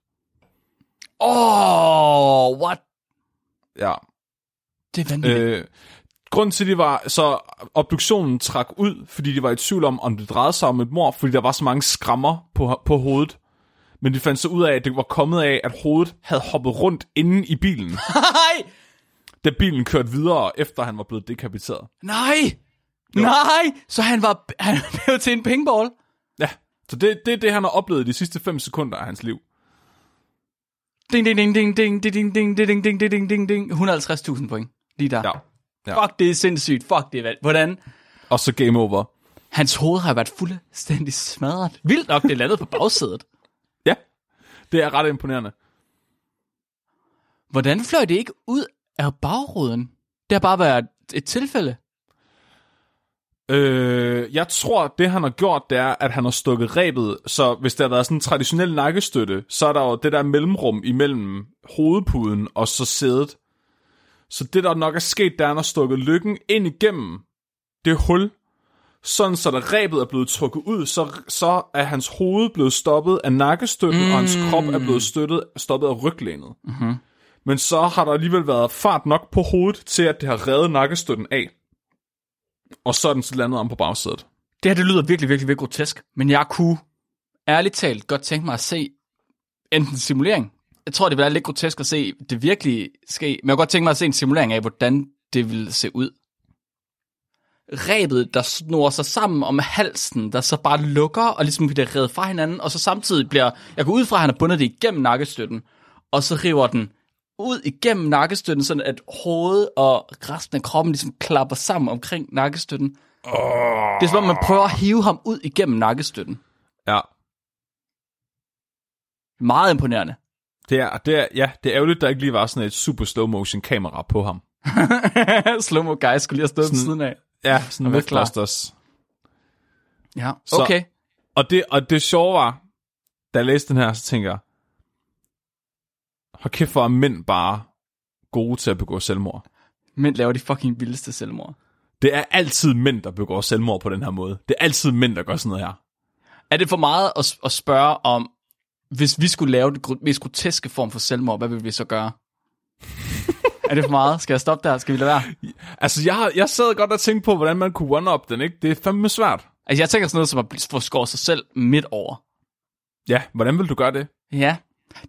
Åh, oh, what?
Ja.
Det er vanvittigt.
Øh, grunden til, det var, så obduktionen trak ud, fordi de var i tvivl om, om det drejede sig om et mor, fordi der var så mange skrammer på, på hovedet. Men de fandt så ud af, at det var kommet af, at hovedet havde hoppet rundt inde i bilen,
Nej!
da bilen kørte videre, efter han var blevet dekapiteret.
Nej! Nej! Så han var, han blev til en pengeball?
Ja, så det, det er det, han har oplevet de sidste 5 sekunder af hans liv.
Ding, ding, ding, ding, ding, ding, ding, ding, ding, ding, ding, ding, ding, ding. 150.000 point. Lige der.
Ja. Ja.
Fuck, det er sindssygt. Fuck, det er valgt. Hvordan?
Og så game over.
Hans hoved har været fuldstændig smadret. Vildt nok, det landede på bagsædet.
Ja, det er ret imponerende.
Hvordan fløj det ikke ud af bagruden? Det har bare været et tilfælde.
Øh, jeg tror, det han har gjort, det er, at han har stukket rebet, så hvis der har været sådan en traditionel nakkestøtte, så er der jo det der mellemrum imellem hovedpuden og så sædet. Så det, der nok er sket, der er, han har stukket lykken ind igennem det hul, sådan så da rebet er blevet trukket ud, så, så er hans hoved blevet stoppet af nakkestøtten, mm. og hans krop er blevet støttet, stoppet af ryglænet. Mm-hmm. Men så har der alligevel været fart nok på hovedet til, at det har reddet nakkestøtten af. Og så er den så landet om på bagsædet.
Det her, det lyder virkelig, virkelig, virkelig grotesk. Men jeg kunne ærligt talt godt tænke mig at se enten en simulering. Jeg tror, det vil være lidt grotesk at se det virkelig ske. Men jeg kunne godt tænke mig at se en simulering af, hvordan det ville se ud. Rebet, der snor sig sammen om halsen, der så bare lukker og ligesom bliver revet fra hinanden, og så samtidig bliver, jeg går ud fra, at han har bundet det igennem nakkestøtten, og så river den ud igennem nakkestøtten, sådan at hovedet og resten af kroppen ligesom klapper sammen omkring nakkestøtten. Oh. Det er som om, man prøver at hive ham ud igennem nakkestøtten.
Ja.
Meget imponerende.
Det er, det er, ja, det er ærgerligt, der ikke lige var sådan et super slow motion kamera på ham.
Slow-mo guy skulle lige have stået ved siden af.
Ja, sådan. Mythbusters.
Ja,
Så-
okay.
Og det, og det sjove var, da jeg læste den her, så tænker jeg, hold kæft, hvor er mænd bare gode til at begå selvmord.
Mænd laver de fucking vildeste selvmord.
Det er altid mænd, der begår selvmord på den her måde. Det er altid mænd, der gør sådan noget her.
Er det for meget at, at spørge om, hvis vi skulle lave gro- mest groteske form for selvmord, hvad ville vi så gøre? er det for meget? Skal jeg stoppe der? Skal vi lade være?
Altså, jeg, har, jeg sad godt og tænkte på, hvordan man kunne one-up den, ikke? Det er fandme svært.
Altså, jeg tænker sådan noget som at få skåret sig selv midt over.
Ja, hvordan vil du gøre det?
Ja,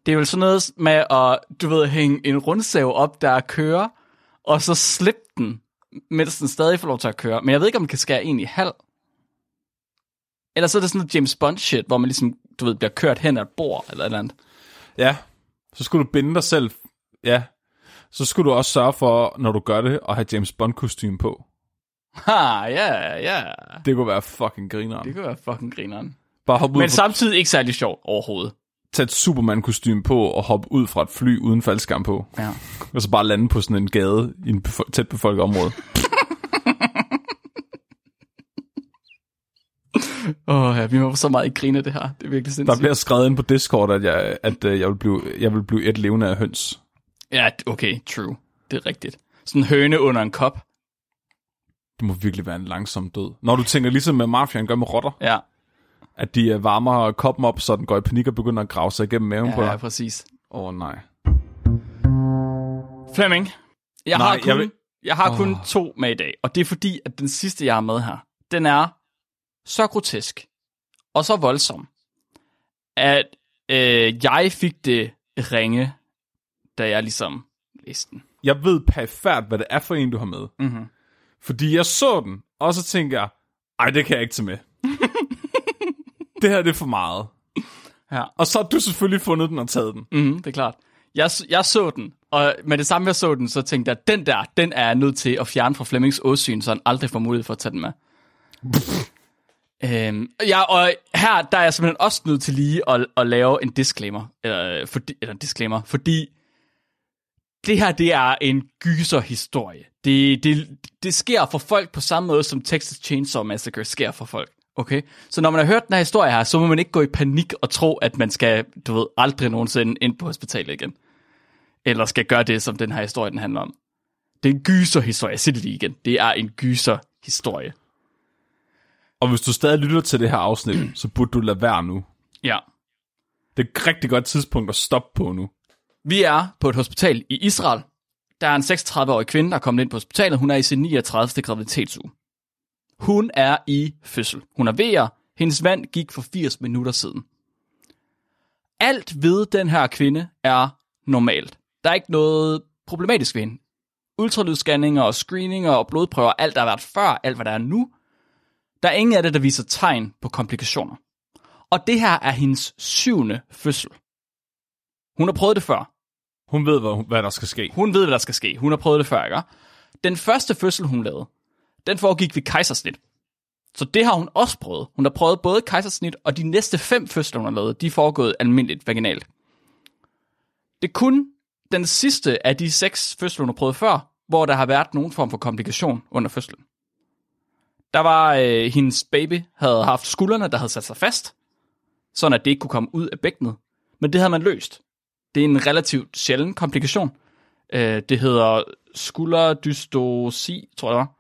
det er jo sådan noget med at, du ved, hænge en rundsav op, der kører, og så slippe den, mens den stadig får lov til at køre. Men jeg ved ikke, om man kan skære en i halv. Eller så er det sådan noget James Bond shit, hvor man ligesom, du ved, bliver kørt hen ad et bord, eller et eller andet.
Ja, så skulle du binde dig selv. Ja, så skulle du også sørge for, når du gør det, at have James bond kostume på.
Ha, ja, ja.
Det kunne være fucking grineren.
Det kunne være fucking grineren.
Bare hoppe ud
Men
fra,
samtidig ikke særlig sjovt overhovedet.
tage et superman kostume på og hoppe ud fra et fly uden faldskærm på.
Ja.
Og så bare lande på sådan en gade i en befo- tæt befolket område.
Åh, oh, ja, vi må så meget ikke grine af det her. Det er virkelig
Der
sindssygt.
bliver skrevet ind på Discord, at jeg, at, øh, jeg, vil blive, jeg vil blive et levende af høns.
Ja, okay, true. Det er rigtigt. Sådan en høne under en kop.
Det må virkelig være en langsom død. Når du tænker ligesom med mafiaen gør med rotter,
Ja,
at de øh, varmer koppen op, så den går i panik og begynder at grave sig igennem maven på
ja, ja
dig.
præcis.
Åh oh, nej.
Flemming, jeg
Nej,
har kun,
jeg vil-
jeg har kun
Åh.
to med i dag, og det er fordi, at den sidste, jeg har med her, den er så grotesk og så voldsom, at øh, jeg fik det ringe, da jeg ligesom læste den.
Jeg ved perfekt, hvad det er for en, du har med.
Mm-hmm.
Fordi jeg så den, Og så tænker jeg, ej, det kan jeg ikke tage med. det her det er for meget.
Ja.
Og så har du selvfølgelig fundet den og taget den.
Mm, det er klart. Jeg, jeg så den, og med det samme jeg så den, så tænkte jeg, den der, den er jeg nødt til at fjerne fra Flemmings åsyn, så han aldrig får mulighed for at tage den med øhm, ja, og her der er jeg simpelthen også nødt til lige at, at lave en disclaimer, eller, fordi, eller en disclaimer, fordi det her, det er en gyserhistorie. Det, det, det sker for folk på samme måde, som Texas Chainsaw Massacre sker for folk. Okay? Så når man har hørt den her historie her, så må man ikke gå i panik og tro, at man skal, du ved, aldrig nogensinde ind på hospitalet igen. Eller skal gøre det, som den her historie den handler om. Det er en gyserhistorie. Jeg siger det lige igen. Det er en gyserhistorie.
Og hvis du stadig lytter til det her afsnit, så burde du lade være nu.
Ja.
Det er et rigtig godt tidspunkt at stoppe på nu.
Vi er på et hospital i Israel. Der er en 36-årig kvinde, der er kommet ind på hospitalet. Hun er i sin 39. graviditetsuge. Hun er i fødsel. Hun er ved at. Hendes vand gik for 80 minutter siden. Alt ved den her kvinde er normalt. Der er ikke noget problematisk ved hende. Ultralydsscanninger og screeninger og blodprøver, alt der har været før, alt hvad der er nu. Der er ingen af det, der viser tegn på komplikationer. Og det her er hendes syvende fødsel. Hun har prøvet det før.
Hun ved, hvad, hvad der skal ske.
Hun ved, hvad der skal ske. Hun har prøvet det før, ikke? Den første fødsel, hun lavede, den foregik ved kejsersnit. Så det har hun også prøvet. Hun har prøvet både kejsersnit, og de næste fem fødsler, hun har lavet, de er foregået almindeligt vaginalt. Det er kun den sidste af de seks fødsler, hun har prøvet før, hvor der har været nogen form for komplikation under fødslen. Der var øh, hendes baby, havde haft skuldrene, der havde sat sig fast, sådan at det ikke kunne komme ud af bækkenet. Men det havde man løst. Det er en relativt sjælden komplikation. Øh, det hedder skulderdystosi, tror jeg det var.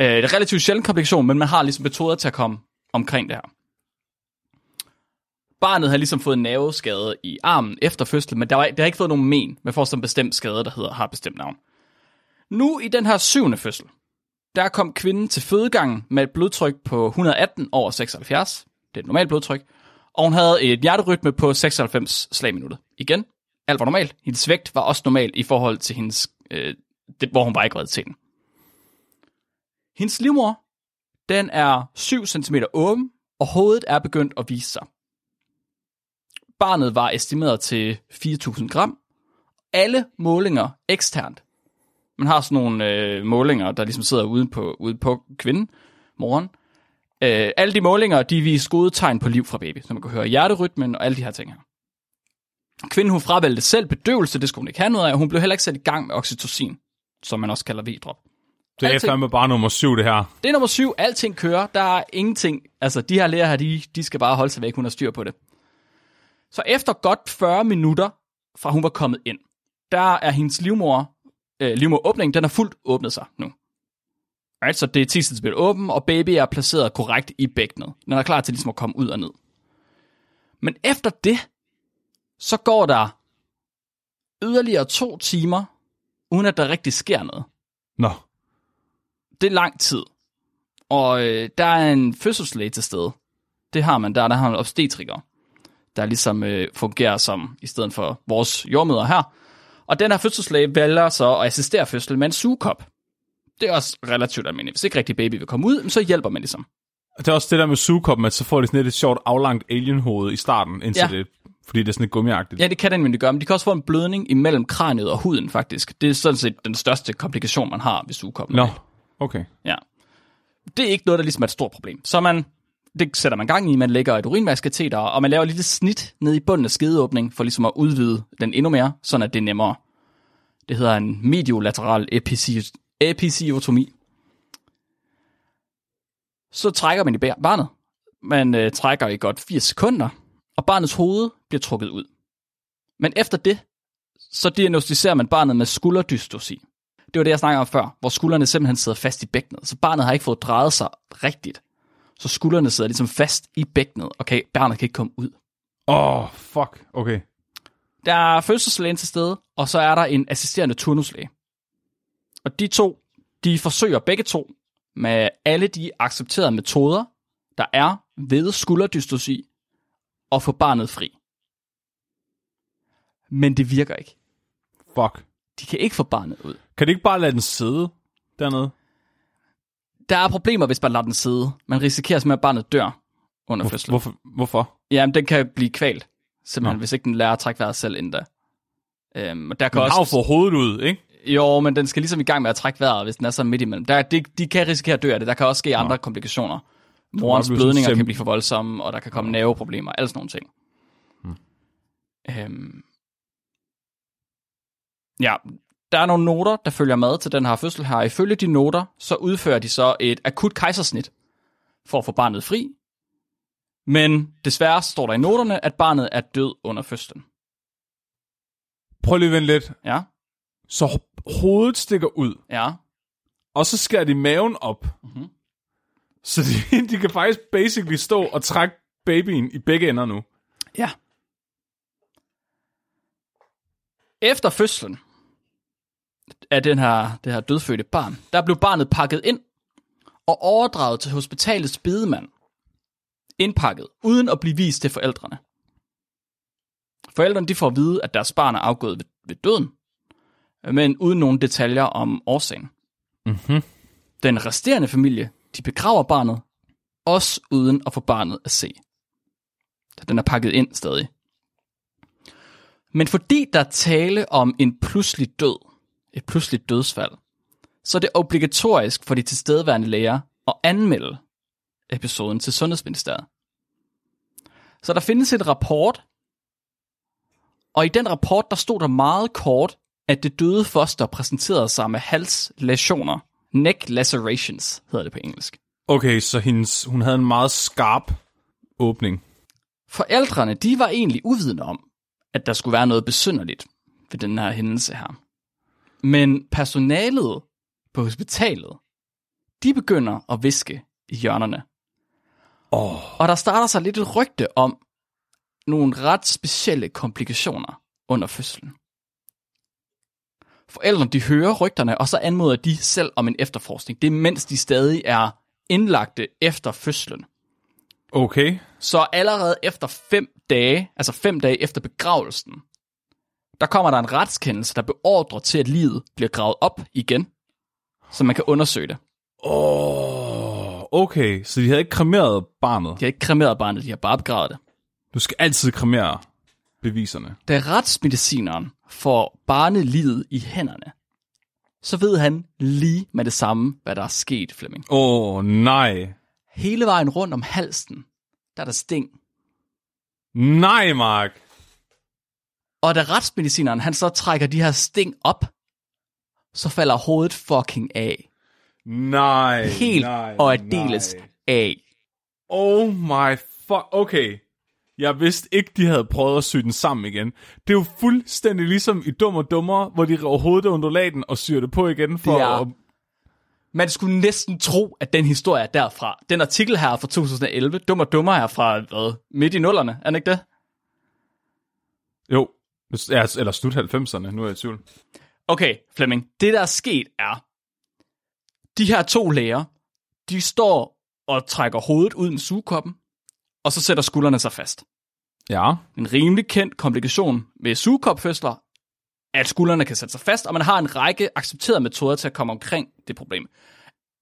Øh, det er en relativt sjælden komplikation, men man har ligesom metoder til at komme omkring det her. Barnet har ligesom fået en nerveskade i armen efter fødslen, men der, var, det har ikke fået nogen men. Man får sådan en bestemt skade, der hedder, har bestemt navn. Nu i den her syvende fødsel, der kom kvinden til fødegangen med et blodtryk på 118 over 76. Det er et normalt blodtryk. Og hun havde et hjerterytme på 96 slag i minuttet. Igen, alt var normalt. Hendes vægt var også normal i forhold til hendes, øh, det, hvor hun var i graviditeten. Hendes livmor, den er 7 cm åben, og hovedet er begyndt at vise sig. Barnet var estimeret til 4.000 gram. Alle målinger eksternt. Man har sådan nogle øh, målinger, der ligesom sidder ude på, ude på kvinden, moren. Øh, alle de målinger, de viser gode tegn på liv fra baby, så man kan høre hjerterytmen og alle de her ting her. Kvinden, hun fravalgte selv bedøvelse, det skulle hun ikke have noget af, og hun blev heller ikke sat i gang med oxytocin, som man også kalder V-drop.
Det er
Alting-
fandme bare nummer syv, det her.
Det er nummer syv. Alting kører. Der er ingenting. Altså, de her læger her, de, de skal bare holde sig væk. Hun har styr på det. Så efter godt 40 minutter, fra hun var kommet ind, der er hendes livmor, øh, livmoråbning, den er fuldt åbnet sig nu. Right, så det er 10 cm åben, og baby er placeret korrekt i bækkenet. Den er klar til ligesom at komme ud og ned. Men efter det, så går der yderligere to timer, uden at der rigtig sker noget
Nå,
det er lang tid. Og øh, der er en fødselslæge til stede. Det har man der. Der har man obstetriker, der ligesom øh, fungerer som, i stedet for vores jordmøder her. Og den her fødselslæge vælger så at assistere fødsel med en sugekop. Det er også relativt almindeligt. Hvis ikke rigtig baby vil komme ud, så hjælper man ligesom.
det er også det der med sugekoppen, at så får de sådan lidt et sjovt aflangt alienhoved i starten, indtil
Ja.
det, fordi det er sådan lidt gummiagtigt.
Ja, det kan den nemlig gøre, men de kan også få en blødning imellem kraniet og huden faktisk. Det er sådan set den største komplikation, man har ved sugekoppen.
Nå, okay.
Ja. Det er ikke noget, der ligesom er et stort problem. Så man, det sætter man gang i, man lægger et urinvejskateter, og man laver et lille snit ned i bunden af skedeåbning, for ligesom at udvide den endnu mere, sådan at det er nemmere. Det hedder en mediolateral episiotomi. Så trækker man i barnet. Man øh, trækker i godt 80 sekunder, og barnets hoved bliver trukket ud. Men efter det, så diagnostiserer man barnet med skulderdystosi. Det var det, jeg snakkede om før, hvor skuldrene simpelthen sidder fast i bækkenet. Så barnet har ikke fået drejet sig rigtigt. Så skuldrene sidder ligesom fast i bækkenet, og kan, barnet kan ikke komme ud.
Åh, oh, fuck. Okay.
Der er fødselslægen til stede, og så er der en assisterende turnuslæge. Og de to, de forsøger begge to med alle de accepterede metoder, der er ved skulderdystosi, at få barnet fri. Men det virker ikke.
Fuck.
De kan ikke få barnet ud.
Kan de ikke bare lade den sidde dernede?
Der er problemer, hvis man lader den sidde. Man risikerer simpelthen, at barnet dør under
Hvor,
fødslen.
hvorfor? hvorfor?
Jamen, den kan blive kvalt, simpelthen,
Nå.
hvis ikke den lærer at trække vejret selv inden da. Øhm, og der kan
Den
også...
har jo fået hovedet ud, ikke?
Jo, men den skal ligesom i gang med at trække vejret, hvis den er så midt imellem. Der, de, de kan risikere at dø af det. Der kan også ske andre komplikationer. Morens blødninger kan blive for voldsomme, og der kan komme nerveproblemer, alle sådan nogle ting.
Hmm.
Øhm. Ja, der er nogle noter, der følger med til den her fødsel her. Ifølge de noter, så udfører de så et akut kejsersnit for at få barnet fri. Men desværre står der i noterne, at barnet er død under fødslen.
Prøv lige at lidt.
Ja,
Så ho- hovedet stikker ud,
ja.
og så skærer de maven op.
Mhm.
Så de, de kan faktisk basically stå og trække babyen i begge ender nu.
Ja. Efter fødslen af den her, det her dødfødte barn, der blev barnet pakket ind og overdraget til hospitalets bedemand. Indpakket, uden at blive vist til forældrene. Forældrene de får at vide, at deres barn er afgået ved, ved døden, men uden nogen detaljer om årsagen.
Mhm.
Den resterende familie, de begraver barnet, også uden at få barnet at se. Så Den er pakket ind stadig. Men fordi der er tale om en pludselig død, et pludseligt dødsfald, så er det obligatorisk for de tilstedeværende læger at anmelde episoden til Sundhedsministeriet. Så der findes et rapport, og i den rapport, der stod der meget kort, at det døde foster præsenterede sig med halslæsioner. Neck lacerations hedder det på engelsk.
Okay, så hendes, hun havde en meget skarp åbning.
Forældrene, de var egentlig uvidende om, at der skulle være noget besynderligt ved den her hændelse her. Men personalet på hospitalet, de begynder at viske i hjørnerne.
Åh,
Og der starter sig lidt et rygte om nogle ret specielle komplikationer under fødslen. Forældrene de hører rygterne, og så anmoder de selv om en efterforskning. Det er mens de stadig er indlagte efter fødslen.
okay.
Så allerede efter fem dage, altså fem dage efter begravelsen, der kommer der en retskendelse, der beordrer til, at livet bliver gravet op igen, så man kan undersøge det.
Åh, okay. Så de havde ikke kremeret barnet.
De har ikke kremeret barnet, de har bare begravet det.
Du skal altid kremere beviserne.
Da retsmedicineren får barnelivet i hænderne, så ved han lige med det samme, hvad der er sket, Flemming.
Åh, nej.
Hele vejen rundt om halsen, der er der sting.
Nej, Mark.
Og da retsmedicineren han så trækker de her sting op, så falder hovedet fucking af.
Nej.
Helt
nej,
og aldeles
nej.
af.
Oh my fuck. Okay. Jeg vidste ikke, de havde prøvet at sy den sammen igen. Det er jo fuldstændig ligesom i Dum og Dummer, hvor de rev hovedet af undulaten og syr det på igen for
Det er-
at...
Man skulle næsten tro, at den historie er derfra. Den artikel her er fra 2011. Dum og dummer er fra hvad, midt i nullerne, er den ikke det?
Jo. Ja, eller slut 90'erne, nu er jeg i tvivl.
Okay, Flemming. Det, der er sket, er, de her to læger, de står og trækker hovedet ud med sugekoppen, og så sætter skuldrene sig fast.
Ja.
En rimelig kendt komplikation ved sugekopfødsler, at skuldrene kan sætte sig fast, og man har en række accepterede metoder til at komme omkring det problem.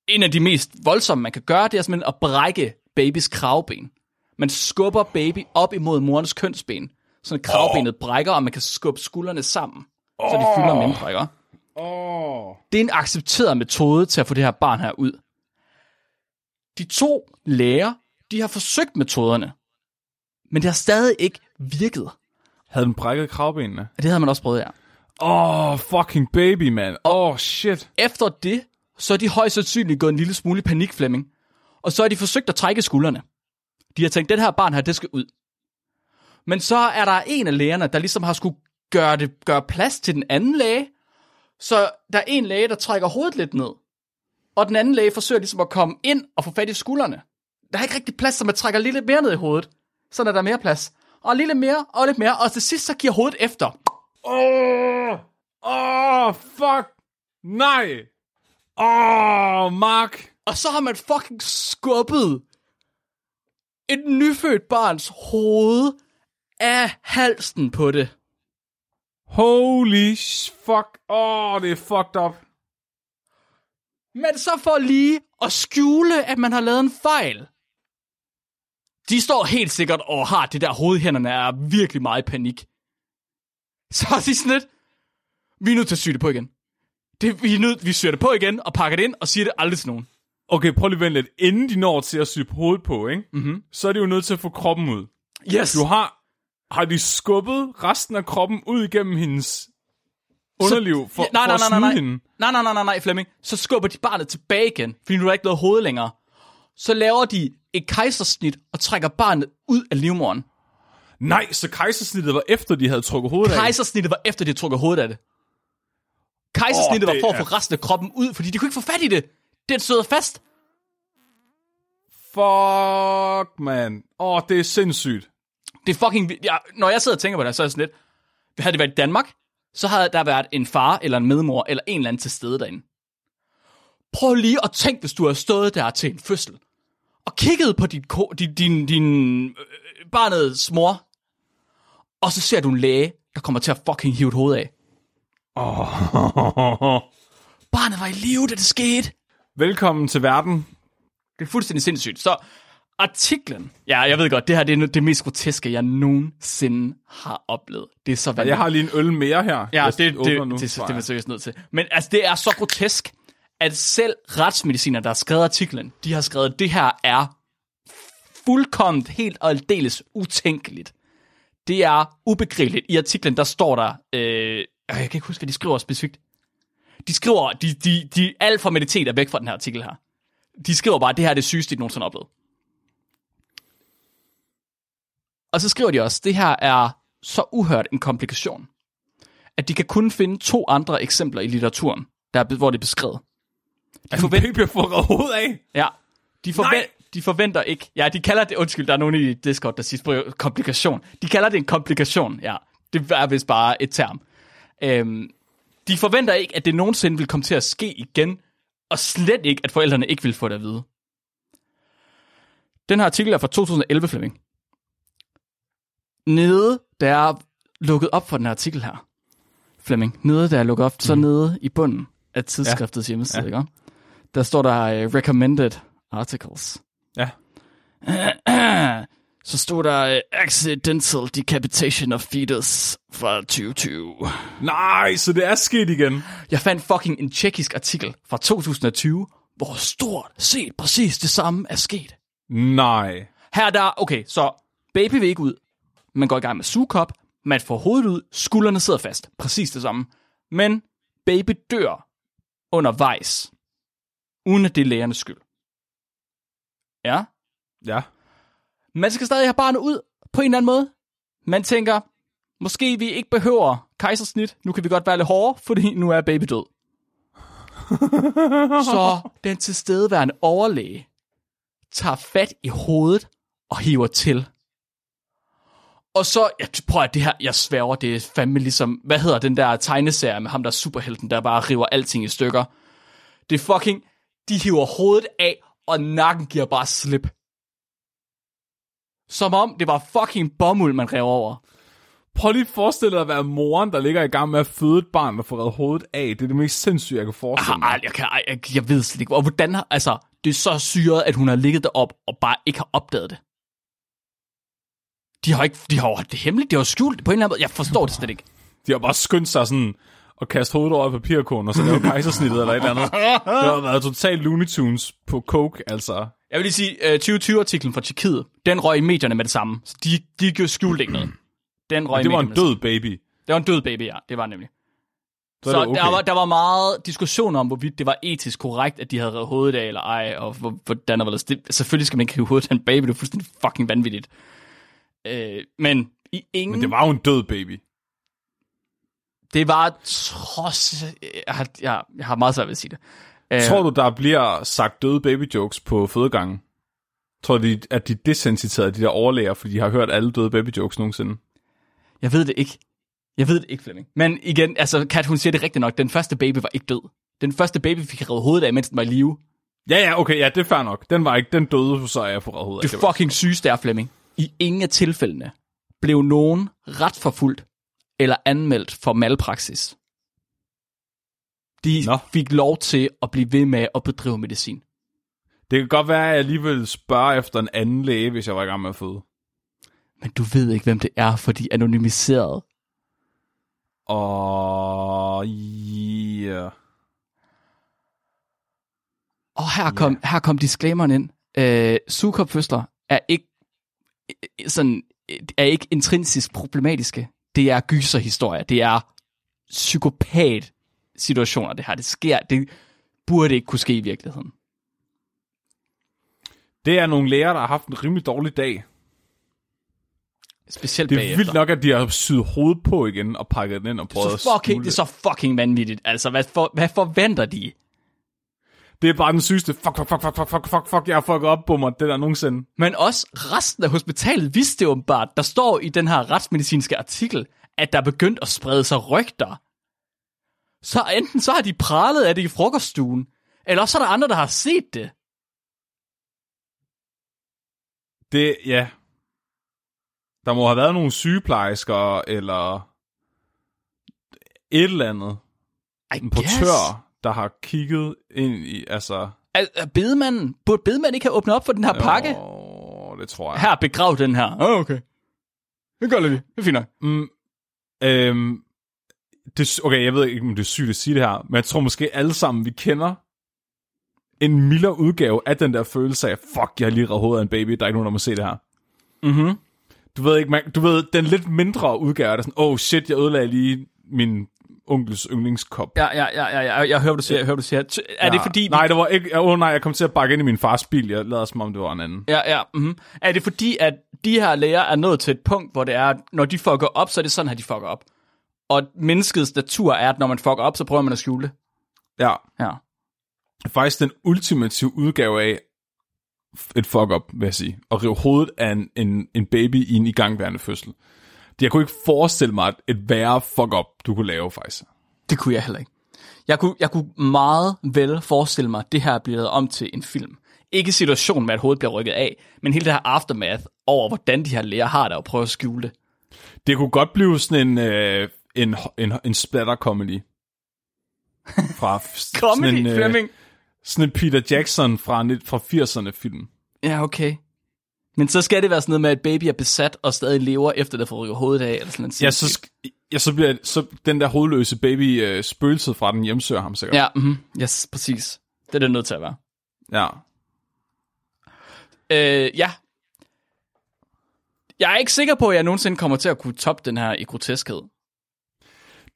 En af de mest voldsomme, man kan gøre, det er simpelthen at brække babys kravben. Man skubber baby op imod morens kønsben, så at kravbenet brækker, og man kan skubbe skuldrene sammen, så de fylder mindre, ikke?
Åh.
Det er en accepteret metode til at få det her barn her ud. De to læger, de har forsøgt metoderne, men det har stadig ikke virket.
Havde den brækket kravbenene?
Det havde man også prøvet, ja.
Åh, oh, fucking baby, man. Åh, oh, shit.
Efter det, så er de højst sandsynligt gået en lille smule i panik, Flemming. Og så har de forsøgt at trække skuldrene. De har tænkt, den her barn her, det skal ud. Men så er der en af lægerne, der ligesom har skulle gøre, det, gøre plads til den anden læge. Så der er en læge, der trækker hovedet lidt ned. Og den anden læge forsøger ligesom at komme ind og få fat i skuldrene. Der er ikke rigtig plads, så man trækker lidt mere ned i hovedet. Så er der mere plads. Og lidt mere, og lidt mere. Og til sidst, så giver hovedet efter.
Åh, oh, oh, fuck. Nej. Åh, oh, Mark.
Og så har man fucking skubbet et nyfødt barns hoved af halsen på det.
Holy fuck. Åh, oh, det er fucked up.
Men så for lige at skjule, at man har lavet en fejl. De står helt sikkert og har det der hovedhænderne er virkelig meget i panik. Så er de sådan lidt, vi er nødt til at sy det på igen. Det, vi, er nødt, vi syr det på igen og pakker det ind og siger det aldrig til nogen.
Okay, prøv lige at vente lidt. Inden de når til at sy hovedet på, ikke? Mm-hmm. så er de jo nødt til at få kroppen ud.
Yes.
Du har, har de skubbet resten af kroppen ud igennem hendes underliv for,
Ja, nej,
for
nej,
at
nej,
snyde
nej,
hende?
nej, nej, nej, nej, nej, Flemming. Så skubber de barnet tilbage igen, fordi nu er der ikke noget hoved længere. Så laver de et kejsersnit og trækker barnet ud af livmoderen.
Nej, så kejsersnittet var efter, de havde trukket hovedet af.
Kejsersnittet var efter, de havde trukket hovedet af det. Kejsersnittet oh,
det
var for at få resten af kroppen ud, fordi de kunne ikke få fat i det. Den sidder fast.
Fuck, man. Åh, oh, det er sindssygt.
Det er fucking. Ja, når jeg sidder og tænker på det, så er jeg sådan lidt, havde det været i Danmark, så havde der været en far eller en medmor eller en eller anden til stede derinde. Prøv lige at tænke, hvis du har stået der til en fødsel, og kigget på din, ko, din, din, din øh, barnets mor, og så ser du en læge, der kommer til at fucking hive et hoved af.
Oh.
Barnet var i live, da det skete.
Velkommen til verden.
Det er fuldstændig sindssygt. Så artiklen, ja, jeg ved godt, det her det er det mest groteske, jeg nogensinde har oplevet. Det er så vanvittigt.
Jeg har lige en øl mere her.
Ja, det, det, det,
nu,
det, det, det er man seriøst nødt til. Men altså, det er så grotesk, at selv retsmediciner, der har skrevet artiklen, de har skrevet, at det her er fuldkommen helt og aldeles utænkeligt. Det er ubegribeligt. I artiklen, der står der, øh, jeg kan ikke huske, hvad de skriver specifikt. De skriver, de, de, de, alt formalitet er væk fra den her artikel her. De skriver bare, at det her er det sygeste, de nogensinde har oplevet. Og så skriver de også, det her er så uhørt en komplikation, at de kan kun finde to andre eksempler i litteraturen, der er, hvor det er beskrevet.
De forventer... Baby får reddet hovedet af.
Ja, de, forvent,
Nej!
de forventer ikke... Ja, de kalder det... Undskyld, der er nogen i Discord, der siger "Prøv, komplikation. De kalder det en komplikation, ja. Det er vist bare et term. Øhm, de forventer ikke, at det nogensinde vil komme til at ske igen, og slet ikke, at forældrene ikke vil få det at vide. Den her artikel er fra 2011, Flemming. Nede, der er lukket op for den her artikel her, Flemming, nede der er lukket op, så nede i bunden af tidsskriftets hjemmeside,
Mhm. Ja.
ikke? der står der uh, recommended articles.
Ja.
Så stod der uh, accidental decapitation of fetus fra 2020.
Nej, så det er sket igen.
Jeg fandt fucking en tjekkisk artikel fra 2020, hvor stort set præcis det samme er sket.
Nej.
Her er der, okay, så baby vil ikke ud. Man går i gang med sugekop, man får hovedet ud, skuldrene sidder fast. Præcis det samme. Men baby dør undervejs, uden at det er lægernes skyld. Ja.
Ja.
Man skal stadig have barnet ud på en eller anden måde. Man tænker, måske vi ikke behøver kejsersnit. Nu kan vi godt være lidt hårde, fordi nu er baby død. Så den tilstedeværende overlæge tager fat i hovedet og hiver til. Og så, jeg prøver at det her, jeg sværger, det er fandme ligesom, hvad hedder den der tegneserie med ham, der er superhelten, der bare river alting i stykker. Det er fucking, de hiver hovedet af, og nakken giver bare slip. Som om det var fucking bomuld, man rev over.
Prøv lige at forestille dig at være moren, der ligger i gang med at føde et barn og få reddet hovedet af. Det er det mest sindssyge, jeg kan forestille mig.
Ej, jeg, kan, jeg, jeg ved slet ikke. Og hvordan altså, det er så syret, at hun har ligget derop og bare ikke har opdaget det. De har ikke, de har jo holdt det hemmeligt, de har jo skjult det på en eller anden måde. Jeg forstår det slet ikke.
De har bare skyndt sig sådan at kaste hovedet over i papirkonen, og så lave kejsersnittet eller et eller andet. Det har været totalt Looney Tunes på coke, altså.
Jeg vil lige sige, uh, 2020-artiklen fra Tjekkiet, den røg i medierne med det samme. Så de, de gjorde skjult ikke noget. Den røg
Det var en død baby.
det var en død baby, ja. Det var nemlig.
Så,
Så,
okay.
der, var, der var meget diskussion om, hvorvidt det var etisk korrekt, at de havde revet hovedet af eller ej, og hvor, hvordan og hvorledes. Det, selvfølgelig skal man ikke rive hovedet af en baby, det er fuldstændig fucking vanvittigt. Øh, men i ingen...
Men det var jo en død baby.
det var trods... Jeg har, jeg, jeg har meget svært ved at sige det. Øh,
Tror du, der bliver sagt døde baby jokes på fødegangen? Tror du, at de er desensiteret, de der overlæger, fordi de har hørt alle døde baby jokes nogensinde?
Jeg ved det ikke. Jeg ved det ikke, Flemming. Men igen, altså, Kat, hun siger det rigtigt nok. Den første baby var ikke død. Den første baby fik revet hovedet af, mens den var i live.
Ja, ja, okay, ja, det er fair nok. Den var ikke den døde, så jeg for hovedet.
Det fucking sygeste er, Flemming. I ingen af tilfældene blev nogen ret forfulgt eller anmeldt for malpraksis. de
Nå.
fik lov til at blive ved med at bedrive medicin.
Det kan godt være, at jeg alligevel spørger efter en anden læge, hvis jeg var i gang med at føde.
Men du ved ikke, hvem det er, for de er anonymiseret.
Og... Yeah.
Og her kom, yeah. her kom disclaimeren ind. Øh, sugekopfødsler er ikke, sådan, er ikke intrinsisk problematiske. Det er gyserhistorier. Det er psykopat situationer, det her. Det sker. Det burde ikke kunne ske i virkeligheden.
Det er nogle læger, der har haft en rimelig dårlig dag.
Specielt
Det er
bagefter.
vildt nok, at de har syet hovedet på igen og pakket den ind og prøvet
så
at
fucking,
skjule
det er så fucking vanvittigt. Altså, hvad, for, hvad forventer de?
Det er bare den sygeste. Fuck, fuck, fuck, fuck, fuck, fuck, fuck, fuck, jeg har fucket op på mig, det der nogensinde.
Men også resten af hospitalet vidste det åbenbart. Der står i den her retsmedicinske artikel, at der er begyndt at sprede sig rygter. Så enten så har de pralet af det i frokoststuen, eller også er der andre, der har set det.
Det, ja. Der må have været nogle sygeplejersker, eller et eller andet,
I
en portør, der har kigget ind i, altså...
Er, er bedemanden, burde bedemanden ikke have åbnet op for den her pakke?
Åh, det tror jeg.
Her, begrav den her. Oh, okay. Det gør vi. Det er fint nok.
Mm, øhm, det, okay, jeg ved ikke, om det er sygt at sige det her, men jeg tror måske alle sammen, vi kender en mildere udgave af den der følelse af, fuck, jeg har lige reddet hovedet af en baby, der er ikke nogen, der må se det her.
Mhm.
Du ved ikke, man, du ved, den lidt mindre udgave er der sådan, oh shit, jeg ødelagde lige min onkels yndlingskop.
Ja, ja, ja, ja, ja, jeg hører, du siger, jeg hører, du siger. Er det fordi... vi-
Nej, det var ikke... Åh oh, nej, jeg kom til at bakke ind i min fars bil. Jeg lavede som om, det var en anden.
Ja, ja. Mm-hmm. Er det fordi, at de her læger er nået til et punkt, hvor det er, når de fucker op, så er det sådan, at de fucker op. Og menneskets natur er, at når man fucker op, så prøver man at skjule det.
Ja.
Ja.
Faktisk den ultimative udgave af et fuck-up, vil jeg sige. At rive hovedet af en, en, en baby i en igangværende fødsel. Jeg kunne ikke forestille mig, at et værre fuck-up, du kunne lave, faktisk.
Det kunne jeg heller ikke. Jeg kunne, jeg kunne meget vel forestille mig, at det her bliver lavet om til en film. Ikke situationen med, at hovedet bliver rykket af, men hele det her aftermath over, hvordan de her læger har det, og prøver at skjule det.
Det kunne godt blive sådan en, øh, en, en, en splatter-comedy. Fra
Comedy,
sådan en, øh,
Flemming.
sådan en Peter Jackson fra, fra 80'erne film.
Ja, okay. Men så skal det være sådan noget med, at baby er besat og stadig lever, efter det får rykket hovedet af, eller sådan en
Ja, så, ja, så bliver så den der hovedløse baby øh, spøgelset fra den hjemsøger ham sikkert.
Ja, mm-hmm. yes, præcis. Det er det nødt til at være.
ja.
Øh, ja. Jeg er ikke sikker på, at jeg nogensinde kommer til at kunne toppe den her i groteskhed.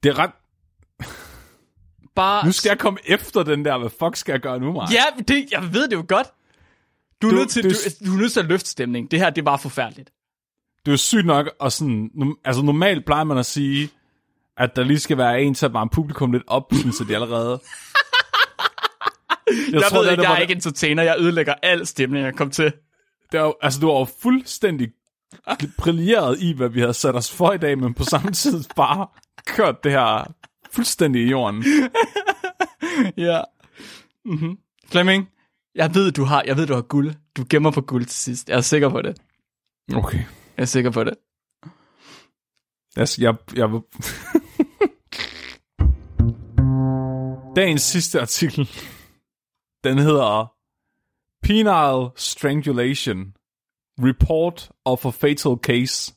Det er ret...
Bare...
Nu skal jeg komme efter den der, hvad fuck skal jeg gøre nu, Mark?
Ja, det, jeg ved det jo godt. Du er, nødt til,
du-
du, er nødt til at løfte stemningen. Det her, det var forfærdeligt.
Det er jo sygt nok, og sådan... Altså normalt plejer man at sige, at der lige skal være en til at varme publikum lidt op, så de allerede... Jeg,
Jeg, jeg ved
det,
ikke,
det
jeg er ikke entertainer. Jeg ødelægger al stemning, jeg kom til.
Det er jo, altså, du var jo fuldstændig brilleret i, hvad vi havde sat os for i dag, men på samme tid bare kørt det her fuldstændig i jorden.
Ja. Mm-hmm. Flemming, jeg ved, du har, jeg ved, du har guld. Du gemmer på guld til sidst. Jeg er sikker på det.
Okay.
Jeg er sikker på det.
Jeg, jeg, jeg. Dagens sidste artikel, den hedder Penile Strangulation, Report of a Fatal Case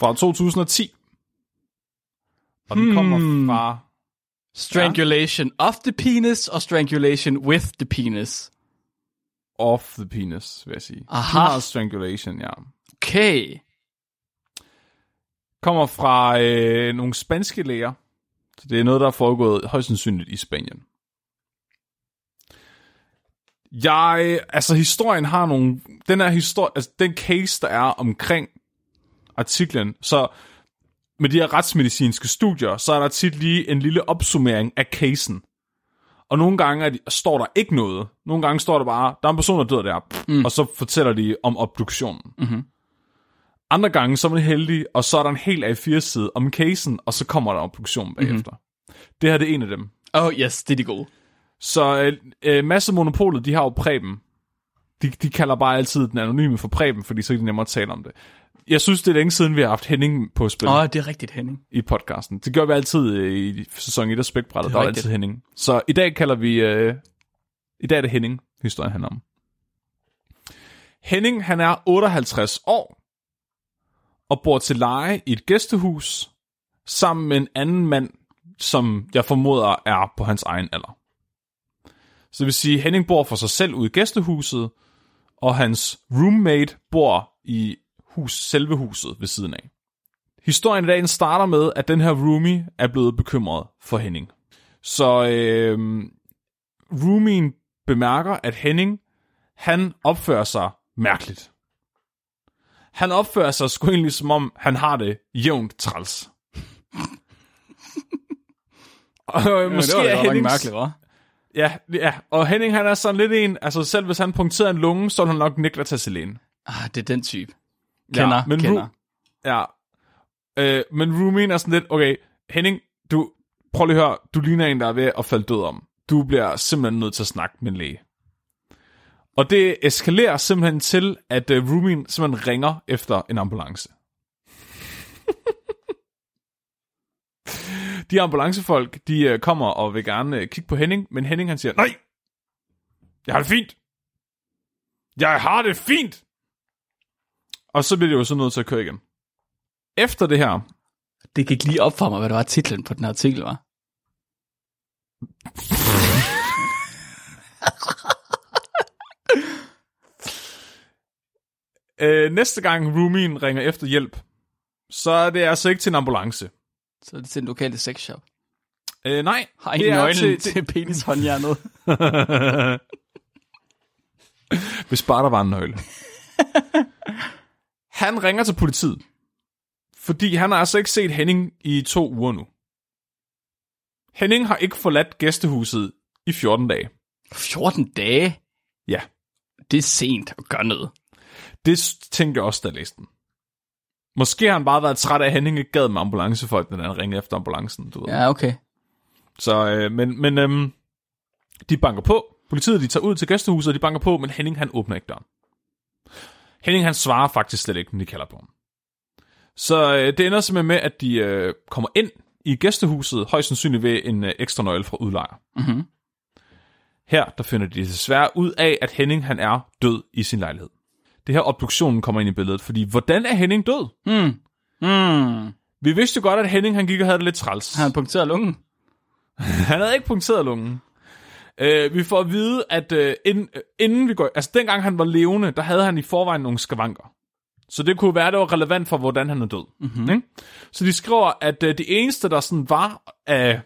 fra 2010. Og den kommer
Hmm.
fra...
Strangulation ja. of the penis og strangulation with the penis.
Off the penis, vil jeg sige.
Aha.
Strangulation, ja.
Okay.
Kommer fra øh, nogle spanske læger. Så det er noget, der er foregået højst sandsynligt i Spanien. Jeg, altså historien har nogle, den her historie, altså den case, der er omkring artiklen, så med de her retsmedicinske studier, så er der tit lige en lille opsummering af casen. Og nogle gange er de, står der ikke noget. Nogle gange står der bare, der er en person, der døde der, mm. og så fortæller de om obduktionen.
Mhm.
Andre gange, så er man heldig, og så er der en hel A4-side om casen, og så kommer der obduktion bagefter. Mm-hmm. Det her det er en af dem.
Oh yes, det er de gode.
Så øh, øh, Massemonopolet, de har jo Preben. De, de kalder bare altid den anonyme for Preben, fordi så er det nemmere at tale om det. Jeg synes, det er længe siden, vi har haft Henning på spil
Åh, oh, det er rigtigt, Henning.
i podcasten. Det gør vi altid øh, i sæson 1 af Spækbrættet. Der
er
altid Henning. Så i dag kalder vi... Øh, I dag er det Henning, historien handler om. Henning, han er 58 år og bor til leje i et gæstehus sammen med en anden mand, som jeg formoder er på hans egen alder. Så det vil sige, Henning bor for sig selv ude i gæstehuset, og hans roommate bor i hus, selve huset ved siden af. Historien i dag den starter med, at den her roomie er blevet bekymret for Henning. Så øh, roomien bemærker, at Henning, han opfører sig mærkeligt. Han opfører sig sgu egentlig som om, han har det jævnt træls. og øh, måske
det var
er
da nok
Hennings,
mærkeligt, hva'?
Ja, ja, og Henning han er sådan lidt en, altså selv hvis han punkterer en lunge, så vil han nok nægte at tage.
Ah, det er den type. Kender,
ja, men
kender.
Ru- ja, øh, men roomien er sådan lidt, okay, Henning, du, prøv lige at høre, du ligner en, der er ved at falde død om. Du bliver simpelthen nødt til at snakke med en læge. Og det eskalerer simpelthen til, at uh, roomien simpelthen ringer efter en ambulance. de ambulancefolk, de uh, kommer og vil gerne uh, kigge på Henning, men Henning han siger, nej, jeg har det fint. Jeg har det fint. Og så bliver det jo så nødt til at køre igen. Efter det her,
Det gik lige op for mig, hvad det var titlen på den her artikel, var.
øh, næste gang roomien ringer efter hjælp, så er det altså ikke til en ambulance.
Så er det til den lokale sexshop.
Øh, nej,
Har
er
nøglen
til-
til, til penishåndjernet.
Hvis bare der var en nøgle. Han ringer til politiet, fordi han har altså ikke set Henning i to uger nu. Henning har ikke forladt gæstehuset i 14 dage.
14 dage?
Ja,
Det er sent at gøre noget.
det tænkte jeg også, da jeg læste den. Måske har han bare været træt af, at Henning ikke gad med ambulancefolk, når han ringede efter ambulancen. Du ved.
Ja, okay.
Så, øh, men, men øhm, de banker på. Politiet de tager ud til gæstehuset, og de banker på, men Henning han åbner ikke døren. Henning han svarer faktisk slet ikke, når de kalder på ham. Så øh, det ender simpelthen med, at de øh, kommer ind i gæstehuset, højst sandsynligt ved en øh, ekstra nøgle fra udlejer.
Mhm.
Her der finder de desværre ud af, at Henning han er død i sin lejlighed. Det her obduktionen kommer ind i billedet, fordi hvordan er Henning død?
Hmm. Hmm.
Vi vidste jo godt, at Henning han gik og havde det lidt træls.
Han punkteret lungen.
Han havde ikke punkteret lungen. Øh, vi får at vide, at øh, inden, øh, inden vi går... Altså, dengang han var levende, der havde han i forvejen nogle skavanker. Så det kunne være, det var relevant for, hvordan han er død. Mm-hmm. Ikke? Så de skriver, at øh, det eneste, der sådan var af...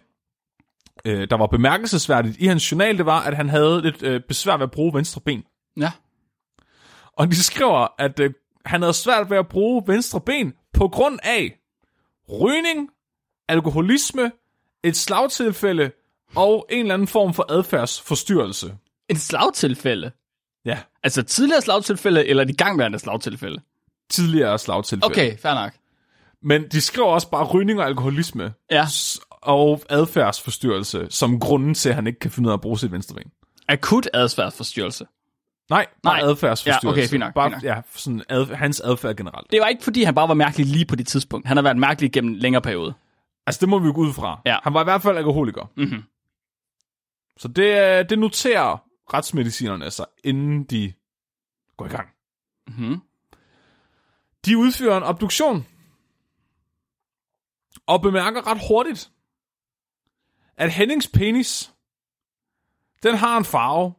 Øh, der var bemærkelsesværdigt i hans journal, det var, at han havde lidt øh, besvær ved at bruge venstre ben.
Ja.
Og de skriver, at øh, han havde svært ved at bruge venstre ben på grund af rygning, alkoholisme, et slagtilfælde og en eller anden form for adfærdsforstyrrelse.
Et slagtilfælde.
Ja,
Altså tidligere slagtilfælde, eller de gangværende slagtilfælde?
tidligere slagtilfælde.
Okay, fair nok.
Men de skriver også bare rygning og alkoholisme
Ja.
og adfærdsforstyrrelse som grunden til, at han ikke kan finde ud af at bruge sit venstre ben.
Akut adfærdsforstyrrelse.
Nej, bare
Nej.
adfærdsforstyrrelse.
Ja, okay, fint nok,
Bare,
fint nok.
Ja, sådan ad, hans adfærd generelt.
Det var ikke, fordi han bare var mærkelig lige på det tidspunkt. Han har været mærkelig gennem en længere periode.
Altså, det må vi jo gå ud fra.
Ja.
Han var i hvert fald alkoholiker.
Mhm.
Så det, øh, det noterer retsmedicinerne sig, inden de går i gang.
Mhm.
De udfører en obduktion. Og bemærker ret hurtigt, at Hennings penis, den har en farve.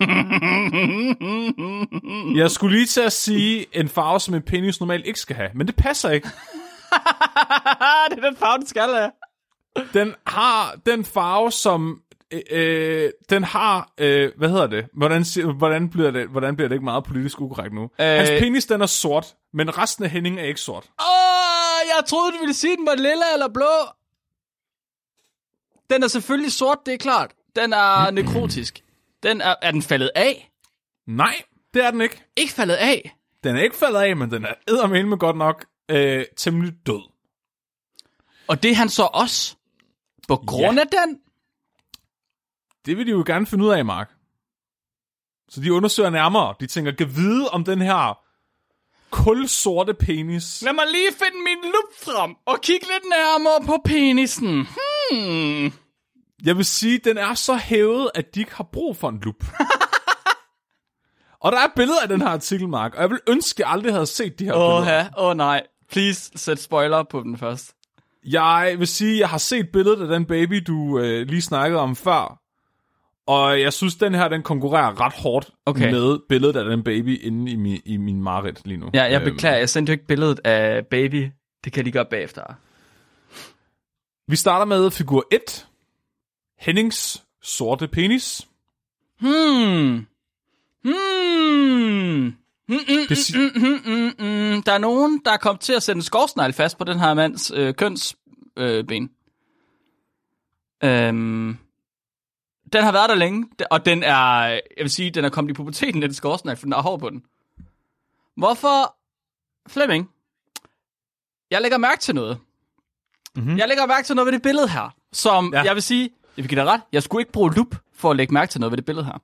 Jeg skulle lige til at sige en farve, som en penis normalt ikke skal have, men det passer ikke.
det er den farve, den skal have.
Den har den farve, som... Øh, øh, den har... Øh, hvad hedder det? Hvordan, hvordan, bliver det? hvordan bliver det ikke meget politisk ukorrekt nu? Øh, Hans penis, den er sort, men resten af Henning er ikke sort.
Åh, jeg troede, du ville sige, den var lilla eller blå. Den er selvfølgelig sort, det er klart. Den er nekrotisk. Den er, er den faldet af?
Nej, det er den ikke.
Ikke faldet af.
Den er ikke faldet af, men den er eddermame med godt nok øh, temmelig død.
Og det er han så også. På grund
Ja.
af den?
Det vil de jo gerne finde ud af, Mark. Så de undersøger nærmere. De tænker, kan vide om den her kulsorte penis.
Lad mig lige finde min lup frem og kigge lidt nærmere på penisen. Hmm.
Jeg vil sige, den er så hævet, at de ikke har brug for en lup. og der er billeder af den her artikel, Mark, og jeg vil ønske, at jeg aldrig havde set de her
Åh,
billeder.
Åh, nej. Please, sæt spoiler på den først.
Jeg vil sige, at jeg har set billedet af den baby, du øh, lige snakkede om før. Og jeg synes, den her, den konkurrerer ret hårdt
Okay.
med billedet af den baby inde i min, i min Marit lige nu.
Ja, jeg
Øhm,
beklager. Jeg sendte jo ikke billedet af baby. Det kan de gøre bagefter.
Vi starter med figur 1. Hennings sorte penis.
Hmm. Hmm. Mm, mm,
Det si-
mm, mm, mm, mm. Der er nogen, der er kommet til at sætte en skovsnegl fast på den her mands øh, kønsben. Øh, ben. øhm, den har været der længe, og den er, jeg vil sige, den er kommet i puberteten, den skovsnegl, for den har hår på den. Hvorfor, Flemming, jeg lægger mærke til noget. Mm-hmm. Jeg lægger mærke til noget ved det billede her, som
ja.
jeg vil sige, jeg vil give dig ret, jeg skulle ikke bruge lup for at lægge mærke til noget ved det billede her.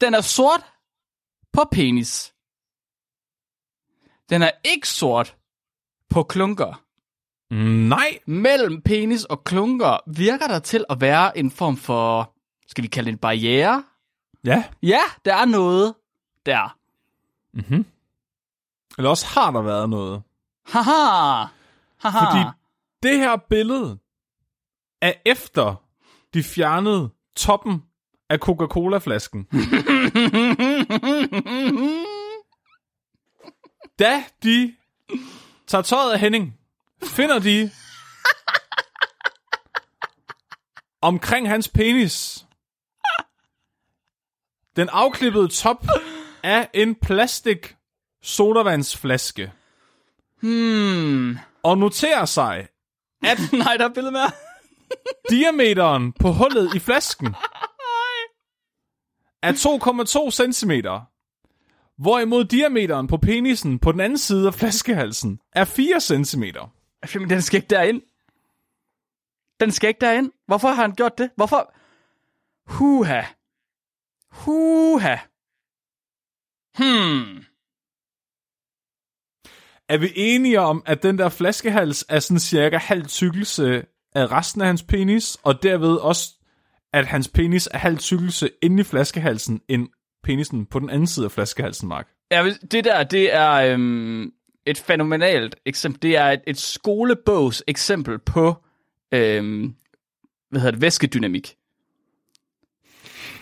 Den er sort på penis. Den er ikke sort på klunker.
Nej.
Mellem penis og klunker virker der til at være en form for, skal vi kalde det en barriere?
Ja.
Ja, der er noget der.
Eller også har der været noget.
Haha. Haha.
Fordi det her billede er efter de fjernede toppen af Coca-Cola-flasken. da de tager tøjet af Henning, finder de omkring hans penis den afklippede top af en plastik sodavandsflaske
Hmm.
og noterer sig,
Nej, der er billede mere.
diameteren på hullet i flasken er 2,2 cm, hvorimod diameteren på penisen på den anden side af flaskehalsen er 4 cm.
Flemming, den skal ikke derind. Den skal ikke derind. Hvorfor har han gjort det? Hvorfor? Huha. Huha. Hmm.
Er vi enige om, at den der flaskehals er sådan cirka halv tykkelse af resten af hans penis, og derved også, at hans penis er halv tykkelse inde i flaskehalsen, end penisen på den anden side af flaskehalsen, Mark?
Ja, det der, det er øhm, et fænomenalt eksempel. Det er et, et skolebogs eksempel på, øhm, hvad hedder det, væskedynamik.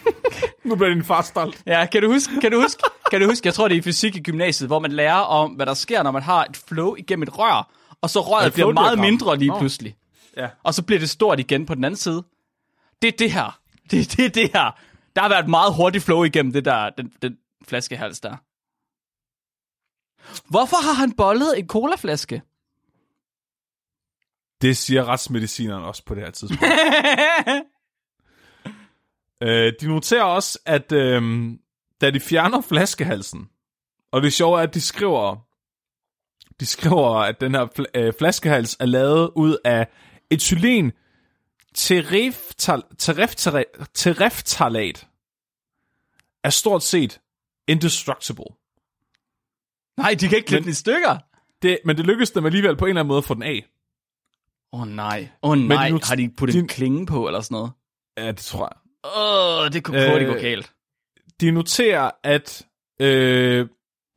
Nu bliver din far stolt.
Ja, kan du huske, kan du huske, kan du huske, jeg tror det er i fysik i gymnasiet, hvor man lærer om, hvad der sker, når man har et flow igennem et rør, og så røret bliver meget mindre lige
Nå.
pludselig.
Ja.
Og så bliver det stort igen på den anden side. Det er det her. Det er det, det her. Der har været meget hurtigt flow igennem det der, den, den flaskehals der. Hvorfor har han bollet en colaflaske?
Det siger retsmedicineren også på det her tidspunkt. øh, de noterer også, at øh, da de fjerner flaskehalsen, og det sjove er, at de skriver, de skriver, at den her fl- øh, flaskehals er lavet ud af etylen tereftal- tereftal- tereftalat, er stort set indestructible.
Nej, de kan ikke klippe den i stykker.
Det, men det lykkedes dem alligevel på en eller anden måde at få den af.
Åh oh, nej. Åh oh, nej.
nu-
har de puttet
de-
en klinge på eller sådan noget?
Ja, det tror jeg.
Åh, oh, det kunne øh,
Øh,
gå galt.
de noterer, at øh,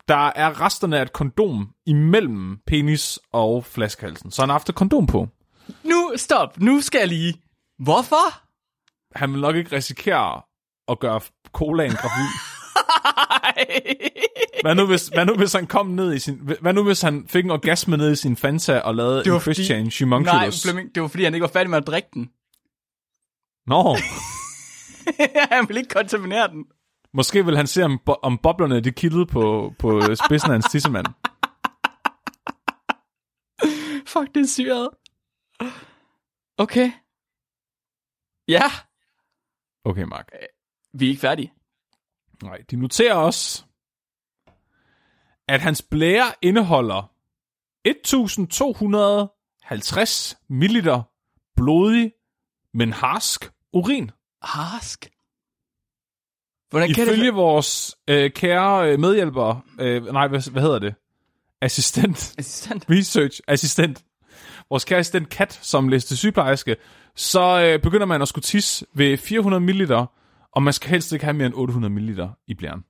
der er resterne af et kondom imellem penis og flaskehalsen. Så han har haft et kondom på.
Nu, stop. Nu skal jeg lige. Hvorfor?
Han vil nok ikke risikere at gøre colaen gravid. Hvad nu, hvis, hvad nu hvis han kom ned i sin... Hvad nu hvis han fik en orgasme ned i sin Fanta og lavede
Det var
en
fordi-
Change
Nej,
Humunculus?
Flemming, det var fordi, han ikke var færdig med at drikke den.
Nå,
han ville ikke kontaminere den.
måske vil han se, om, bo- om boblerne de kildede på, på spidsen af hans tissemand.
Fuck, det er syret. Okay. Ja,
Okay, Mark.
vi er ikke færdige.
Nej, de noterer også, at hans blære indeholder 1250 ml blodig, men harsk urin.
Harsk. Hvordan kan
Ifølge
det...
vores øh, kære øh, medhjælper, øh, nej, hvad, hvad hedder det? assistent,
Assistent.
research assistent, vores kære assistent Kat, som læste sygeplejerske, så øh, begynder man at skulle tisse ved 400 ml, og man skal helst ikke have mere end 800 ml i blæren.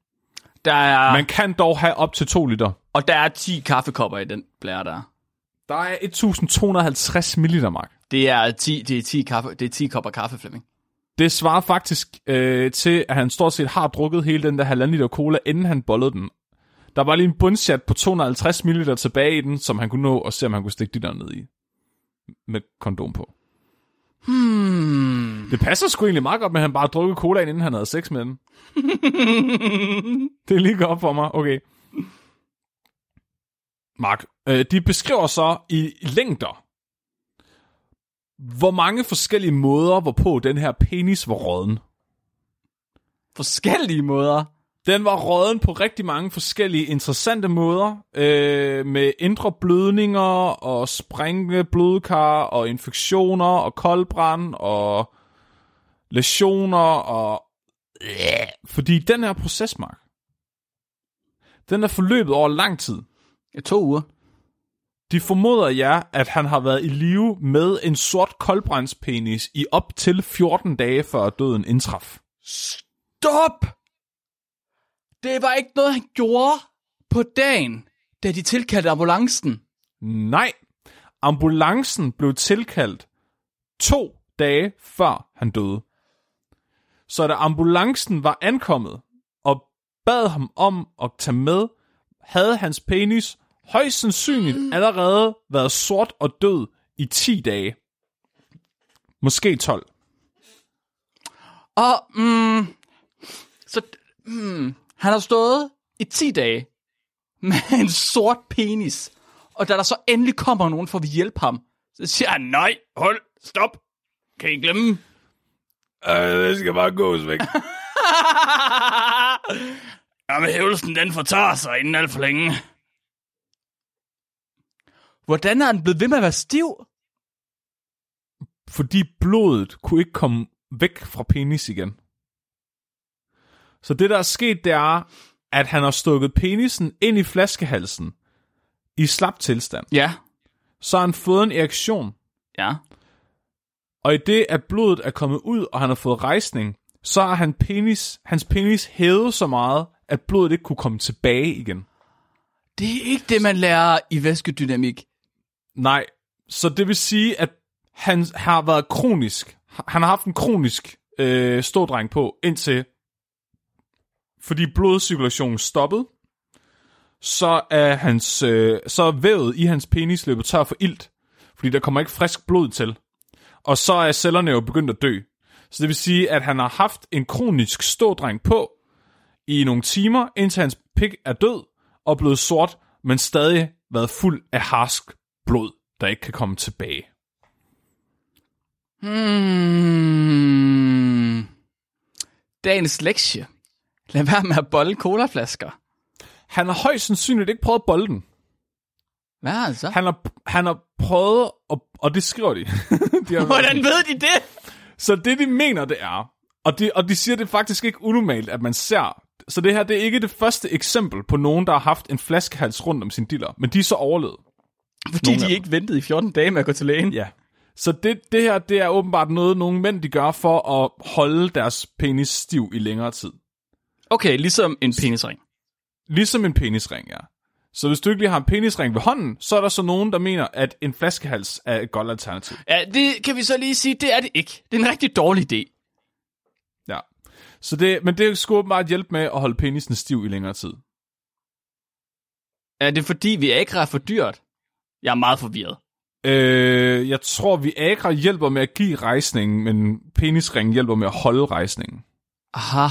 Der er,
Man kan dog have op til 2 liter.
og der er 10 kaffekopper i den blære der.
Der er 1250 ml, Mark.
Det er 10, det er 10, kaffe, det er 10 kopper kaffe, Flemming.
Det svarer faktisk øh, til, at han stort set har drukket hele den der halvanden liter cola, inden han bollede den. Der var lige en bundchat på 250 ml tilbage i den, som han kunne nå og se, om han kunne stikke de der ned i. Med kondom på.
Hmm.
Det passer sgu egentlig meget godt med, at han bare drukkede cola, inden han havde sex med den. det er lige godt for mig. Okay. Mark, øh, de beskriver så i længder, hvor mange forskellige måder, hvorpå den her penis var råden.
Forskellige måder.
Den var råden på rigtig mange forskellige interessante måder, øh, med indre blødninger og sprængende blodkar og infektioner og koldbrand og lesioner og... Fordi den her proces, Mark, den er forløbet over lang tid.
Ja, to uger.
De formoder jer, at han har været i live med en sort koldbrændspenis i op til 14 dage før døden indtraf.
Stop! Det var ikke noget, han gjorde på dagen, da de tilkaldte ambulancen.
Nej, ambulancen blev tilkaldt to dage før han døde. Så da ambulancen var ankommet og bad ham om at tage med, havde hans penis højst sandsynligt allerede været sort og død i 10 dage. Måske 12.
Og, mm, så, mm, han har stået i 10 dage med en sort penis. Og da der så endelig kommer nogen for at hjælpe ham, så siger han, nej, hold, stop. Kan I glemme?
Øh, det skal bare gås væk.
Jamen, hævelsen, den fortager sig inden alt for længe. Hvordan er han blevet ved med at være stiv?
fordi blodet kunne ikke komme væk fra penis igen. Så det, der er sket, det er, at han har stukket penisen ind i flaskehalsen i slap tilstand.
Ja.
Så har han fået en erektion,
Ja.
og i det, at blodet er kommet ud, og han har fået rejsning, så har han penis, hans penis hævet så meget, at blodet ikke kunne komme tilbage igen.
Det er ikke det, man lærer i væskedynamik.
Nej, så det vil sige, at han har været kronisk. Han har haft en kronisk øh, stådreng på, indtil fordi blodcirkulationen stoppede, så er, hans, øh, så er vævet i hans penis løbet tør for ilt, fordi der kommer ikke frisk blod til. Og så er cellerne jo begyndt at dø. Så det vil sige, at han har haft en kronisk stådreng på i nogle timer, indtil hans pik er død og blevet sort, men stadig været fuld af harsk blod, der ikke kan komme tilbage.
Hmm. Dagens lektie. Lad være med at bolle colaflasker.
Han har højst sandsynligt ikke prøvet at bolde den.
Hvad altså?
Han har, han har prøvet, at, og det skriver de. de har,
Hvordan ved de det?
Så det, de mener, det er, og de, og de siger, det er faktisk ikke unormalt, at man ser, så det her, det er ikke det første eksempel på nogen, der har haft en flaskehals rundt om sin diller, men de er så overlevet.
Fordi
Nogle af
de ikke ventede i 14 dage med at gå til lægen.
Ja. Så det, det her, det er åbenbart noget, nogle mænd, de gør for at holde deres penis stiv i længere tid.
Okay, ligesom en penisring.
Ligesom en penisring, ja. Så hvis du ikke lige har en penisring ved hånden, så er der så nogen, der mener, at en flaskehals er et godt alternativ.
Ja, det kan vi så lige sige, det er det ikke. Det er en rigtig dårlig idé.
Ja. Så det, men det skulle åbenbart hjælpe med at holde penisen stiv i længere tid.
Er det fordi, vi ikke er for dyrt? Jeg er meget forvirret.
Øh, jeg tror, vi Agra hjælper med at give rejsningen, men penisringen hjælper med at holde rejsningen.
Aha.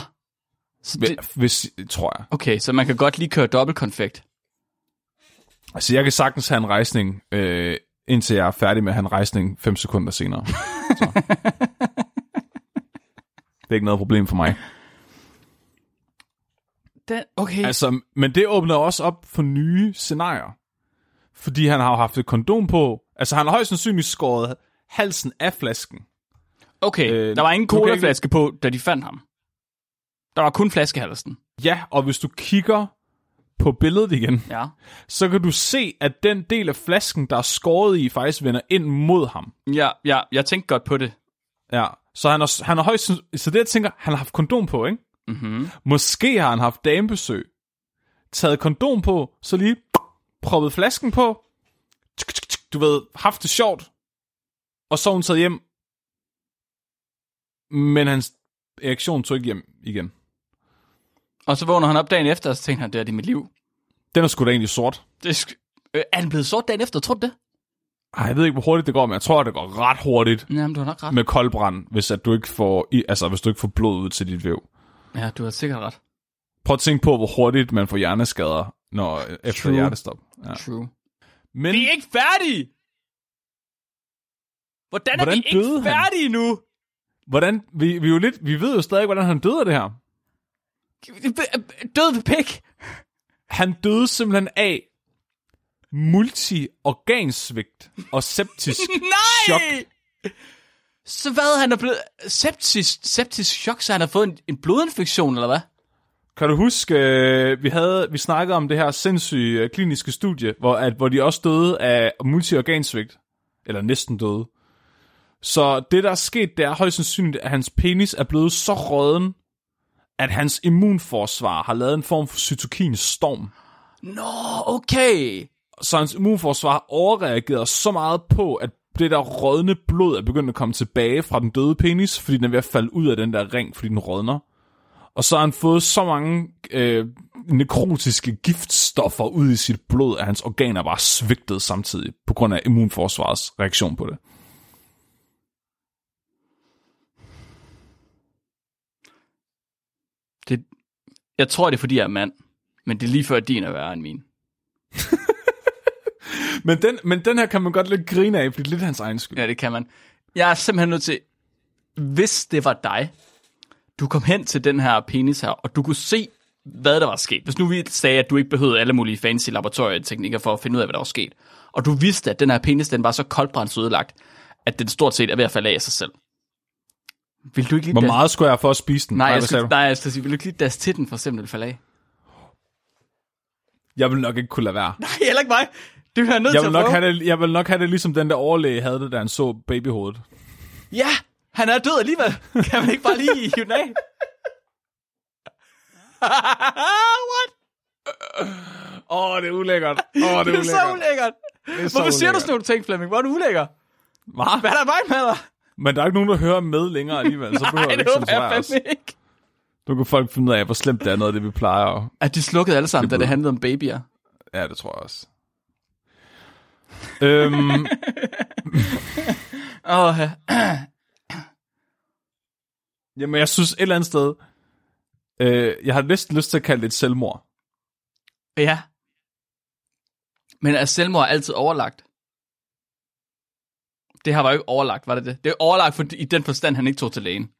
Så det.
Hvis, tror jeg.
okay, så man kan godt lige køre dobbeltkonfekt.
Altså, jeg kan sagtens have en rejsning, øh, indtil jeg er færdig med at have en rejsning 5 sekunder senere. Så. det er ikke noget problem for mig.
Den, okay. Altså,
men det åbner også op for nye scenarier. Fordi han har jo haft et kondom på. Altså, han har højst sandsynligt skåret halsen af flasken.
okay,
øh,
der var ingen colaflaske på, da de fandt ham. Der var kun flaskehalsen.
Ja, og hvis du kigger på billedet igen,
Ja.
så kan du se, at den del af flasken, der er skåret i, faktisk vender ind mod ham.
Ja, ja, jeg tænkte godt på det.
Ja, så han har, han har højst... Så det, jeg tænker, han har haft kondom på, ikke?
Mm-hmm.
Måske har han haft damebesøg, taget kondom på, så lige proppet flasken på, du ved, haft det sjovt, og så hun taget hjem. Men hans erektion tog ikke hjem igen.
Og så vågner han op dagen efter, og så tænker han, det er det mit liv.
Den er sgu da egentlig sort.
Det er, sk- øh, er han blevet sort dagen efter, tror du det?
Ej, jeg ved ikke, hvor hurtigt det går, men jeg tror, det går ret hurtigt
Jamen, du har nok ret.
med koldbrand, hvis, at du ikke får, i- altså, hvis du ikke får blod ud til dit væv.
Ja, du har sikkert ret.
Prøv at tænke på, hvor hurtigt man får hjerneskader når, efter
True.
hjertestop. Ja.
True.
Men
Vi er ikke færdige! Hvordan er
Hvordan
vi ikke
døde han?
færdige nu?
hvordan, vi, vi, er jo lidt, vi ved jo stadig, hvordan han døde af det her.
Død ved pik.
Han døde simpelthen af multi-organsvigt og septisk
Nej!
chok.
Så hvad, han er blevet septisk, septisk chok, så han har fået en, en blodinfektion, eller hvad?
Kan du huske, øh, vi havde vi snakkede om det her sindssyge øh, kliniske studie, hvor, at, hvor de også døde af multi-organsvigt, eller næsten døde. Så det, der er sket, det er højst sandsynligt, at hans penis er blevet så råden, at hans immunforsvar har lavet en form for cytokinstorm.
Nå, okay.
Så hans immunforsvar har overreageret så meget på, at det der rådne blod er begyndt at komme tilbage fra den døde penis, fordi den er ved at falde ud af den der ring, fordi den rådner. Og så har han fået så mange øh, nekrotiske giftstoffer ud i sit blod, at hans organer bare svigtede samtidig, på grund af immunforsvarets reaktion på det.
Det, jeg tror, det er, fordi jeg er mand. Men det er lige før, at din er værre end min.
Men den, men den her kan man godt lidt grine af, fordi det er lidt hans egen skyld.
Ja, det kan man. Jeg er simpelthen nødt til... Hvis det var dig, du kom hen til den her penis her, og du kunne se, hvad der var sket. Hvis nu vi sagde, at du ikke behøvede alle mulige fancy laboratorieteknikker for at finde ud af, hvad der var sket, og du vidste, at den her penis, den var så koldbrændt ødelagt, at den stort set er ved at falde af sig selv. Vil du ikke lige
Hvor meget skulle jeg for at spise den?
Nej, jeg
du?
nej, jeg skal sige, vil du ikke lige dash til den, for eksempel falde af?
Jeg vil nok ikke kunne lade være.
Nej, heller ikke mig. Det vil jeg nødt
Jeg
til
vil,
at
nok
prøve.
have det, jeg vil nok have det ligesom den der overlæge havde det, da han så babyhovedet.
Ja, han er død alligevel. Kan man ikke bare lige hive den af? What?
Åh, oh, det er ulækkert. Åh, oh,
Det er så ulækkert.
Det er så
Hvorfor siger du
ulækkert.
sådan nogle ting, Flemming? Hvor er du ulækker?
Hvad?
Hvad er der vej med dig?
Men der er ikke nogen, der hører med længere alligevel, så behøver
Nej,
det ikke censureres.
fandme ikke.
Nu kan folk finde ud af, hvor slemt det er noget af det, vi plejer. at-
de slukkede alle sammen,
Det
da det handlede om babyer.
Ja, det tror jeg også. øhm,
Åh, ja.
jamen, jeg synes et eller andet sted, øh, jeg har næsten lyst til at kalde det et selvmord.
ja. Men er selvmord altid overlagt? Det her var jo ikke overlagt, var det det? Det er overlagt for, i den forstand, han ikke tog til lægen.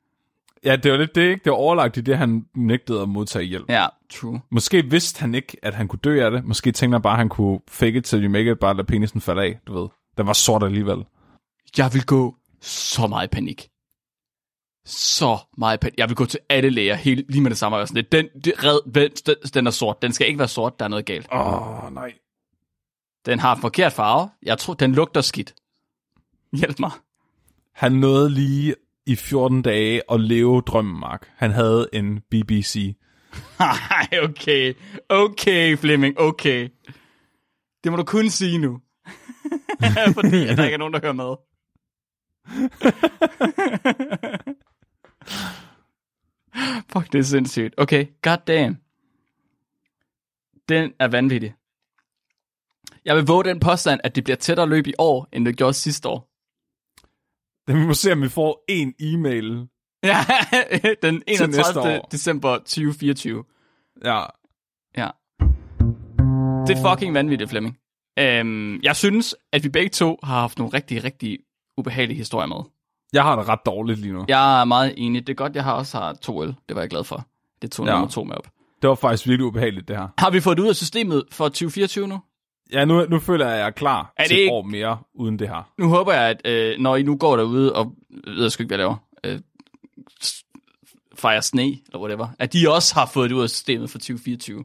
Ja, det var lidt det, ikke? Det var overlagt i det, han nægtede at modtage hjælp.
Ja, true.
Måske vidste han ikke, at han kunne dø af det. Måske tænkte han bare, at han kunne fake it till you make it, bare lade penisen falde af, du ved. Den var sort alligevel.
Jeg vil gå så meget panik. Så meget panik. Jeg vil gå til alle læger hele, lige med det samme. Sådan, lidt, den, det, red, vent, den, den er sort. Den skal ikke være sort. Der er noget galt.
Åh, oh, nej.
Den har en forkert farve. Jeg tror, den lugter skidt. Hjælp mig.
Han nåede lige i 14 dage at leve drømmen, Mark. Han havde en BBC.
Nej, okay. Okay, Flemming, okay. Det må du kun sige nu. Fordi at der ikke er nogen, der hører med. Fuck, det er sindssygt. Okay, god damn. Den er vanvittig. Jeg vil våge den påstand, at det bliver tættere løb i år, end det gjorde sidste år.
Vi må se, om vi får en e-mail.
Ja, den
næste
31.
år.
december 2024.
Ja.
Ja. Det er fucking vanvittigt, Flemming. Øhm, jeg synes, at vi begge to har haft nogle rigtig, rigtig ubehagelige historier med.
Jeg har det ret dårligt lige nu.
Jeg er meget enig. Det er godt, jeg har også har to øl. Det var jeg glad for. Det tog
ja.
nummer to med op.
Det var faktisk virkelig ubehageligt, det her.
Har vi fået det ud af systemet for 2024 nu?
Ja, nu, nu føler jeg, at jeg er klar
Er det
til et
ikke-
år mere uden det her.
Nu håber jeg, at øh, når I nu går derude og ved jeg sgu ikke, hvad jeg laver, øh, fejrer sne, eller whatever, at de også har fået det ud af systemet for 2024.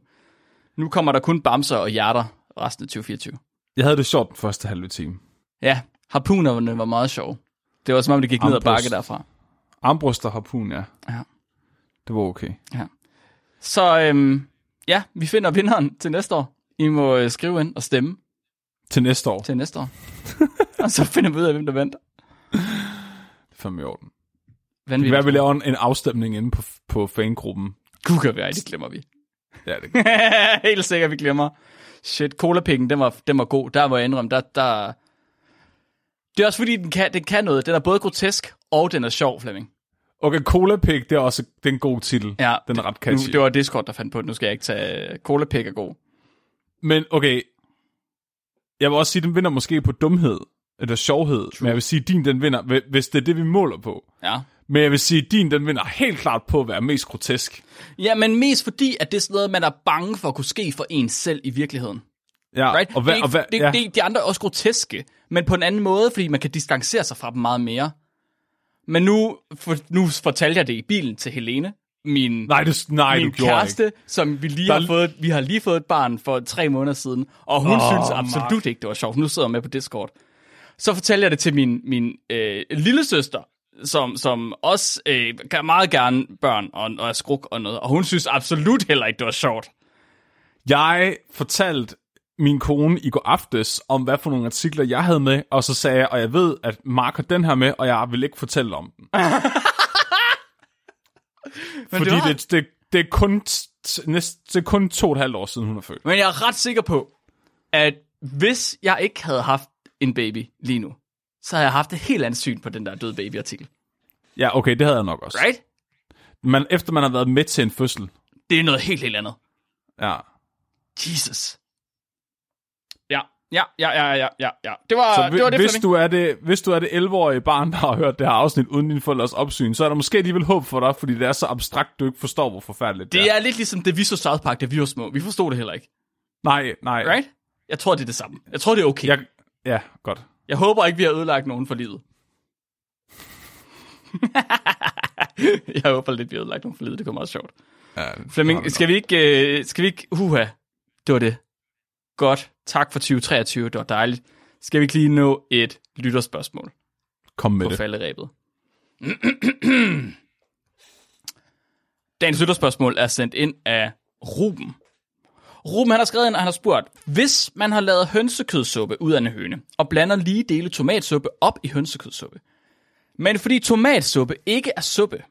Nu kommer der kun bamser og hjerter resten af 2024.
Jeg havde det sjovt den første halve time.
Ja, harpunerne var meget sjove. Det var som om, det gik ned ad bakke derfra.
Armbryst og harpun, ja.
Ja.
Det var okay.
Så øhm, ja, vi finder vinderen til næste år. I må øh, skrive ind og stemme
Til næste år.
til næste år. og så finder vi ud af, hvem der vandt.
Det er fandme i orden. Det kan
Vanvittigt.
være, at vi laver en, en afstemning inde på, på fangruppen.
Gud kan være, det glemmer vi.
Ja, det.
Helt sikkert, vi glemmer. Shit, Cola-pikken, den var, den var god. Der var jeg indrømme, der, der... Det er også fordi, den kan, den kan noget. Den er både grotesk, og den er sjov, Flemming.
Okay, Cola Pig, det er også det er en god titel.
Ja,
Den er ret
Nu,
catchy.
det var Discord, der fandt på det. Nu skal jeg ikke tage... Cola-pik er god.
Men okay, jeg vil også sige, den vinder måske på dumhed, eller sjovhed. True. Men jeg vil sige, din den vinder, hvi- hvis det er det, vi måler på.
Ja.
Men jeg vil sige, din den vinder helt klart på at være mest grotesk.
Ja, men mest fordi, at det er sådan noget, man er bange for at kunne ske for en selv i virkeligheden.
Ja,
Right?
og hvad,
det,
og hvad,
det,
ja.
det, de andre er også groteske, men på en anden måde, fordi man kan distancere sig fra dem meget mere. Men nu, for, nu fortalte jeg det i bilen til Helene, min,
Nej, det, nej
min
du
kæreste,
ikke.
som vi lige
Der-
har fået, vi har lige fået et barn for tre måneder siden, og hun oh, synes absolut
Mark.
ikke, det var sjovt. Nu sidder jeg med på Discord. Så fortalte jeg det til min, min øh, lille søster, som, som også øh, kan meget gerne børn og, og er skruk og noget, og hun synes absolut heller ikke, det var sjovt.
Jeg fortalte min kone i går aftes om, hvad for nogle artikler jeg havde med, og så sagde jeg, og jeg ved, at Mark har den her med, og jeg vil ikke fortælle om den.
Men
Fordi
det, var,
det, det, det, er kun, t- t- næst, det er kun to og et halvt år siden, hun er født.
Men jeg er ret sikker på, at hvis jeg ikke havde haft en baby lige nu, så havde jeg haft et helt andet syn på den der døde baby-artikel.
Ja, okay, det havde jeg nok også.
Right?
Men efter man har været med til en fødsel.
Det er noget helt, helt andet.
Ja.
Jesus. Ja, ja, ja, ja, ja, ja. Det var
Så
det, var det
hvis, du er det, hvis du er det 11-årige barn, der har hørt det her afsnit uden din forældres opsyn, så er der måske alligevel håb for dig, fordi det er så abstrakt, du ikke forstår, hvor forfærdeligt det,
Det
er.
er lidt ligesom det, vi så South Park, da vi var små. Vi forstod det heller ikke.
Nej, nej.
Right? Jeg tror, det er det samme. Jeg tror, det er okay.
Jeg, ja, godt.
Jeg håber ikke, vi har ødelagt nogen for livet. jeg håber lidt, vi har ødelagt nogen for livet. Det kommer meget sjovt.
Ja,
Flemming, skal vi ikke... Øh, skal vi ikke... Uha, det var det. Godt. Tak for 2023. Det var dejligt. Skal vi ikke lige nå et lytterspørgsmål
Kom med
på
det.
falderæbet? Dagens lytterspørgsmål er sendt ind af Ruben. Ruben han har skrevet ind, og han har spurgt, hvis man har lavet hønsekødsuppe ud af en høne, og blander lige dele tomatsuppe op i hønsekødsuppe, men fordi tomatsuppe ikke er suppe,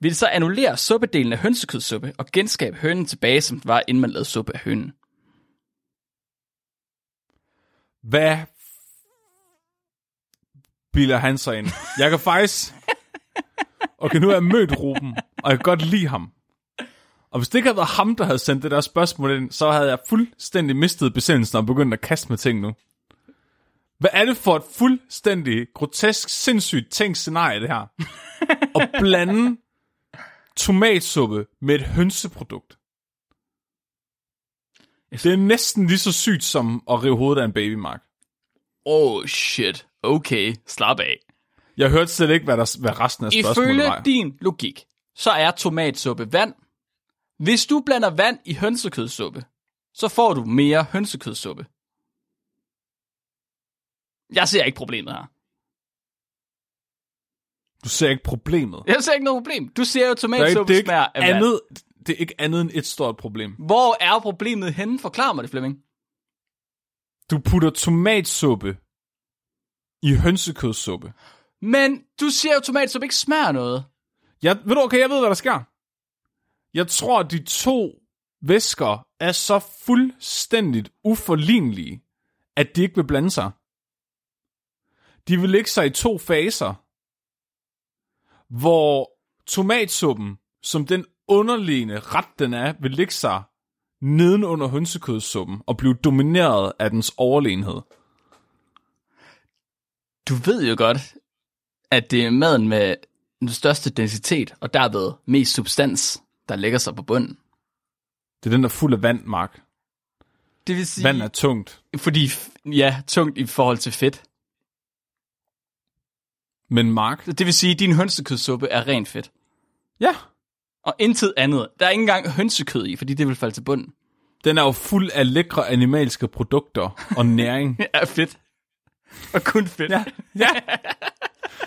vil det så annullere suppedelen af hønsekødsuppe og genskabe hønen tilbage, som den var, inden man lavede suppe af hønen.
Hvad bilder han sig ind? Jeg kan faktisk... Okay, nu har jeg mødt Ruben, og jeg kan godt lide ham. Og hvis det ikke havde været ham, der havde sendt det der spørgsmål ind, så havde jeg fuldstændig mistet besindelsen og begyndt at kaste med ting nu. Hvad er det for et fuldstændig grotesk, sindssygt tænkt scenarie, det her? At blande tomatsuppe med et hønseprodukt. Det er næsten lige så sygt som at rive hovedet af en baby, Mark.
Oh shit, okay, slap af.
Jeg hørte slet ikke, hvad, der, hvad resten af spørgsmålet
Ifølge
var.
din logik, så er tomatsuppe vand. Hvis du blander vand i hønsekødsuppe, så får du mere hønsekødsuppe. Jeg ser ikke problemet her.
Du ser ikke problemet.
Jeg ser ikke noget problem. Du ser jo tomatsuppe
er
smager af vand.
Det er ikke andet end et stort problem.
Hvor er problemet henne? Forklar mig det, Flemming.
Du putter tomatsuppe i hønsekødssuppe.
Men du siger jo, at tomatsuppe ikke smager noget.
Jeg, ved du, okay, jeg ved, hvad der sker. Jeg tror, at de to væsker er så fuldstændigt uforlignelige, at de ikke vil blande sig. De vil lægge sig i to faser, hvor tomatsuppen, som den underliggende ret den er, vil lægge sig neden under hønsekødssuppen og blive domineret af dens overlegenhed.
Du ved jo godt, at det er maden med den største densitet, og derved mest substans, der lægger sig på bunden.
Det er den, der er fuld af vand, Mark.
Det vil sige,
Vand er tungt.
fordi, ja, tungt i forhold til fedt.
Men Mark,
Det vil sige, at din hønsekødsuppe er rent fedt.
ja,
Og intet andet. Der er ikke engang hønsekød i, fordi det vil falde til bunden.
Den er jo fuld af lækre animalske produkter og næring.
Ja, fedt. Og kun fedt.
ja, ja.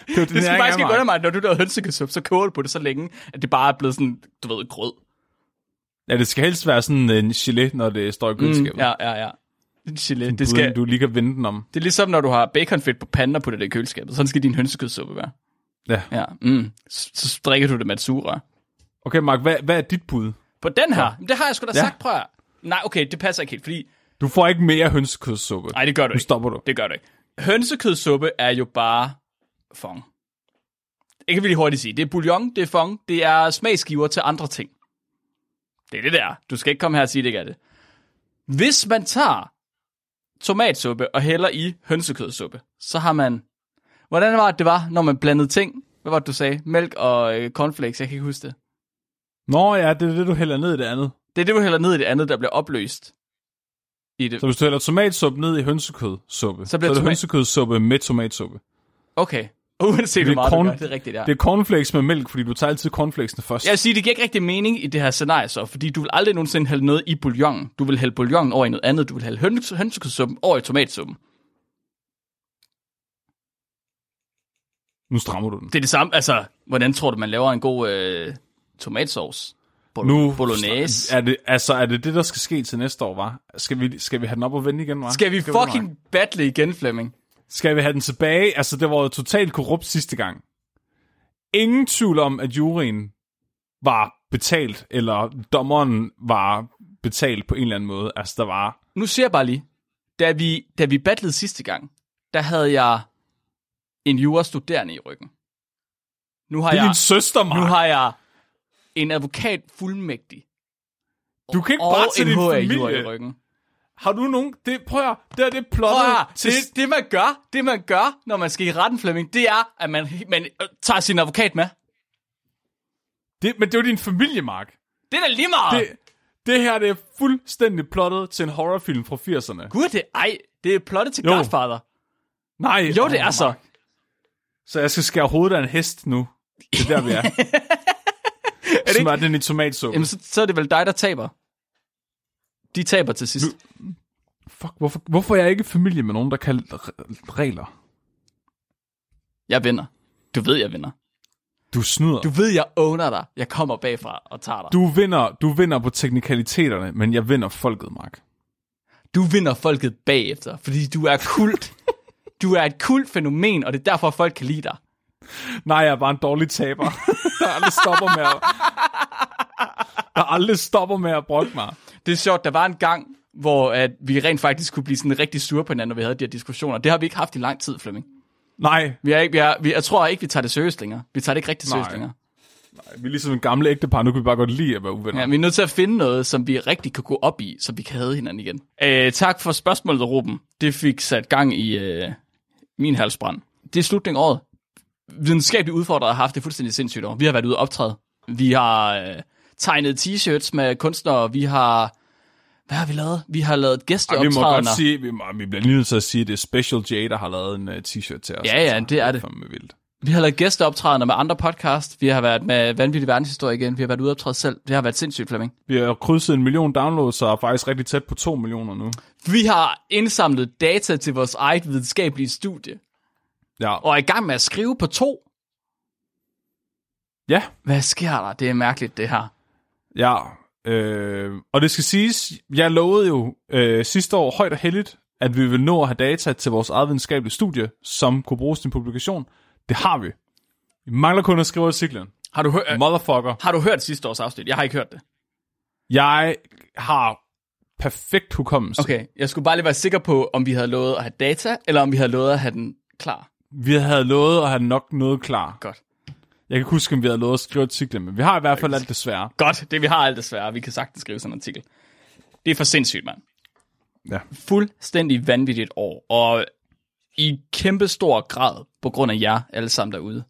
Det, jo
Det skal faktisk ikke mig, når du laver hønsekødsuppe, så koger du på det så længe, at det bare er blevet sådan, du ved, grød.
Ja, det skal helst være sådan en gelé, når det står i køleskabet.
Mm, ja, ja, ja. Det, gelé, det,
Det
skal,
Du lige kan vende den om.
det er ligesom, når du har baconfedt på panden og putter det i køleskabet. Sådan skal din hønsekødsuppe være.
Ja.
Ja, mm. Så, så drikker du det med et sugerør.
Okay, Mark, hvad, hvad er dit bud?
På den her, det har jeg sgu da
Ja.
sagt, prøv at... Nej, okay, det passer ikke helt, fordi...
Du får ikke mere hønsekødssuppe.
Nej, det gør du
Nu
ikke.
stopper du.
Det gør du ikke. Hønsekødsuppe er jo bare fong. Det kan vi lige hurtigt sige. Det er bouillon, det er fong, det er smagsgiver til andre ting. Det er det der. Du skal ikke komme her og sige, det ikke er det. Hvis man tager tomatsuppe og hælder i hønsekødsuppe, så har man... Hvordan var det, det var, når man blandede ting? Hvad var det, du sagde? Mælk og øh, cornflakes, jeg kan ikke huske det.
Nå ja, det er det, du hælder ned i det andet.
Det er det, du hælder ned i det andet, der bliver opløst. I det.
Så hvis du hælder tomatsuppe ned i hønsekødsuppe,
Så bliver
så er det
tomat-
hønsekødsuppe med tomatsuppe.
Okay. Uanset hvor meget du
corn-
gør, det er rigtigt, ja.
Det er cornflakes med mælk, fordi du tager altid cornflakesene først.
Jeg vil sige, det giver ikke rigtig mening i det her scenarie så, fordi du vil aldrig nogensinde hælde noget i bouillon. Du vil hælde bouillon over i noget andet. Du vil hælde høns- hønsekødsuppen over i tomatsuppen.
Nu strammer du den.
Det er det samme, altså, hvordan tror du, man laver en god øh, tomatsauce? Bol-
Nu
Bolognese?
Er det, altså, er det det, der skal ske til næste år, var? Skal vi, skal vi have den op og vende igen, var?
Skal vi fucking battle igen, Flemming?
Skal vi have den tilbage? Altså, det var jo totalt korrupt sidste gang. Ingen tvivl om, at juryen var betalt, eller dommeren var betalt på en eller anden måde. Altså, der var...
Nu siger jeg bare lige, da vi, da vi battlede sidste gang, der havde jeg en jurastuderende i ryggen. Nu har
Det er
jeg,
din søster, Mark.
nu har jeg en advokat fuldmægtig.
Du kan ikke
og
bare tage din
HA-jura i
familie.
ryggen.
Har du nogen... Det, prøv at høre, det er det
Prøv
plottet
at høre,
til...
det, det man gør, det man gør, når man skal i retten, Flemming, det er, at man, man øh, tager sin advokat med.
Det, men det er jo din familie, Mark.
Det er da lige meget.
Det, det her, det er fuldstændig plottet til en horrorfilm fra 80'erne.
Gud, det, ej, det er plottet til
Jo.
Godfather.
Nej.
Jo, det er så.
Så jeg skal skære hovedet af en hest nu. Det er der, vi er. er
ikke-
Smør den i tomatsuppe.
Jamen, så, så er det vel dig, der taber. De taber til sidst.
Fuck, hvorfor, hvorfor er jeg ikke familie med nogen, der kan regler?
Jeg vinder. Du ved, jeg vinder.
Du snyder.
Du ved, jeg owner dig. Jeg kommer bagfra og tager dig.
Du vinder, du vinder på teknikaliteterne, men jeg vinder folket, Mark.
Du vinder folket bagefter, fordi du er kult. du er et kult fænomen, og det er derfor, folk kan lide dig.
Nej, jeg er bare en dårlig taber. der aldrig stopper med at... Der aldrig stopper med at brokke mig.
Det er sjovt, der var en gang, hvor at vi rent faktisk kunne blive sådan rigtig sure på hinanden, når vi havde de her diskussioner. Det har vi ikke haft i lang tid, Flemming.
Nej,
Vi er ikke, vi er, vi, jeg tror ikke, vi tager det seriøst længere. Vi tager det ikke rigtig seriøst
Nej.
længere.
vi er ligesom en gamle ægtepar. Nu kan vi bare godt lide at være uvenner.
Ja, vi er nødt til at finde noget, som vi rigtig kan gå op i, så vi kan have hinanden igen. Øh, tak for spørgsmålet, Ruben. Det fik sat gang i øh, min halsbrand. Det er slutningen af året. Videnskabeligt udfordrere har haft det fuldstændig sindssygt år. Vi har været ude og optræde. Vi har øh, tegnet t-shirts med kunstnere. Vi har... Hvad har vi lavet? Vi har lavet
Ej, vi må
gæsteoptrædener.
godt sige, vi, må, vi bliver nødt til at sige, at det er Special J, der har lavet en uh, t-shirt til os.
Ja, ja, det er det.
fandme vildt.
Vi har lavet gæsteoptrædener med andre podcast. Vi har været med Vanvittig Verdenshistorie igen. Vi har været ude optræde selv. Det har været sindssygt, Flemming.
Vi har krydset en million downloads, og er faktisk rigtig tæt på to millioner nu.
Vi har indsamlet data til vores eget videnskabelige studie.
Ja,
Og er i gang med at skrive på to.
ja,
Hvad sker der? Det er mærkeligt, det her.
ja. Øh, og det skal siges, jeg lovede jo øh, sidste år højt og heldigt, at vi vil nå at have data til vores eget videnskabelige studie, som kunne bruges til en publikation. Det har vi. Vi mangler kun at skrive artiklen.
Har du, hørt,
Motherfucker.
har du hørt sidste års afsnit? Jeg har ikke hørt det.
Jeg har perfekt hukommelse.
Okay, jeg skulle bare lige være sikker på, om vi havde lovet at have data, eller om vi havde lovet at have den klar.
Vi havde lovet at have nok noget klar.
Godt.
Jeg kan huske, om vi havde lovet at skrive artiklen, men vi har i hvert fald alt det svære.
Godt, det vi har alt desværre. Vi kan sagtens skrive sådan en artikel. Det er for sindssygt, mand.
Ja.
Fuldstændig vanvittigt år, og i kæmpe stor grad på grund af jer alle sammen derude.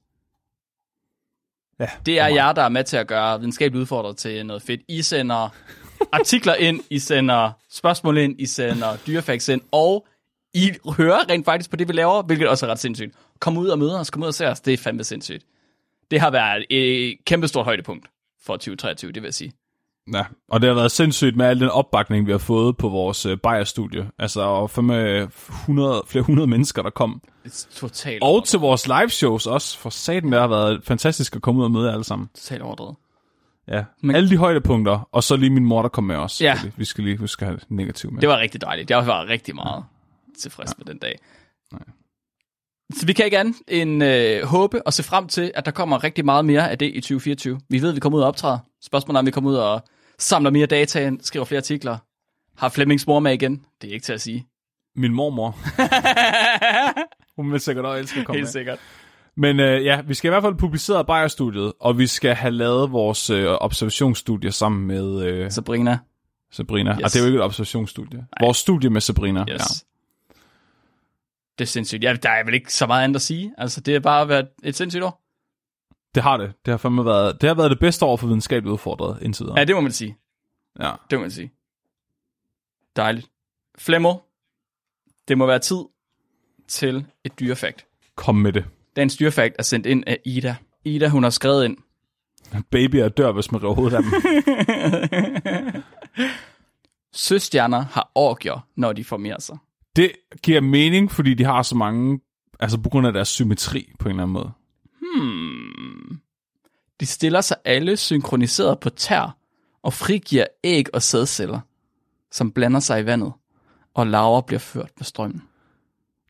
Ja,
Det er jer, der er med til at gøre videnskabeligt udfordret til noget fedt. I sender artikler ind, I sender spørgsmål ind, I sender dyrefacts ind, og I hører rent faktisk på det, vi laver, hvilket også er ret sindssygt. Kom ud og møde os, kom ud og se os, det er fandme sindssygt. Det har været et kæmpe stort højdepunkt for 2023, det vil jeg sige.
Ja, og det har været sindssygt med al den opbakning, vi har fået på vores øh, Bayer-studie. Altså, og for med 100, flere hundrede mennesker, der kom.
Det totalt,
Og til vores live shows også, for satan, det har været fantastisk at komme ud og møde jer alle sammen.
totalt overdrevet.
Ja,
Men-
alle de højdepunkter, og så lige min mor, der kom med os.
Ja.
Vi skal lige huske at have det negativt med.
Det var rigtig dejligt. Jeg var rigtig meget tilfreds med den dag. Så vi kan ikke andet end øh, håbe og se frem til, at der kommer rigtig meget mere af det i 2024. Vi ved, at vi kommer ud og optræder. Spørgsmålet er, om vi kommer ud og samler mere data ind, skriver flere artikler. Har Flemmings mor med igen? Det er ikke til at sige.
Min mormor. Hun vil sikkert også elske at komme
Helt
med.
sikkert.
Men øh, ja, vi skal i hvert fald publicere Bayer-studiet, og vi skal have lavet vores øh, observationsstudie sammen med øh,
Sabrina.
Sabrina.
Yes.
Og det er jo ikke et observationsstudie. Vores studie med Sabrina.
Yes.
Ja.
Det er sindssygt. Ja, der er vel ikke så meget andet at sige. Altså, det er bare været et sindssygt år.
Det har det. Det har fandme været, det har været det bedste år for videnskabeligt udfordret indtil videre.
Ja, det må man sige.
Ja.
Det må man sige. Dejligt. Flemmo, det må være tid til et dyrefakt.
Kom med det.
Dagens dyrefakt er sendt ind af Ida. Ida, hun har skrevet ind.
Babyer dør, hvis man river hovedet af dem.
Søstjerner har orgier, når de formerer sig.
Det giver mening, fordi de har så mange, altså på grund af deres symmetri på en eller anden måde.
Hmm. De stiller sig alle synkroniseret på tær og frigiver æg og sædceller, som blander sig i vandet, og larver bliver ført med strømmen.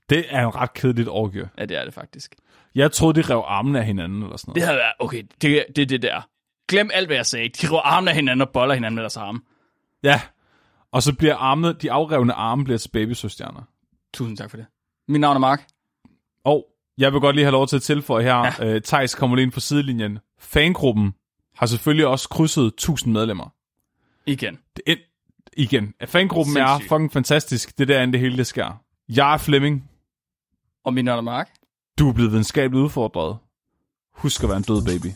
Det er en ret kedeligt orgie.
Ja, det er det faktisk.
Jeg troede, de rev armene af hinanden eller sådan
Det
noget.
havde været, okay, det er det, det der. Glem alt, hvad jeg sagde. De river armene af hinanden og boller hinanden med deres arme.
Ja. Og så bliver armene, de afrevne arme bliver til babysøstjerner.
Tusind tak for det. Mit navn er Mark.
Og jeg vil godt lige have lov til at tilføje her, ja. øh, Thijs kommer lige ind på sidelinjen. Fangruppen har selvfølgelig også krydset 1000 medlemmer.
Igen.
Det er, igen, fangruppen er fucking fantastisk. Det er derinde det hele det sker. Jeg er Flemming.
Og mit navn er Mark.
Du er blevet videnskabeligt udfordret. Husk at være en død baby.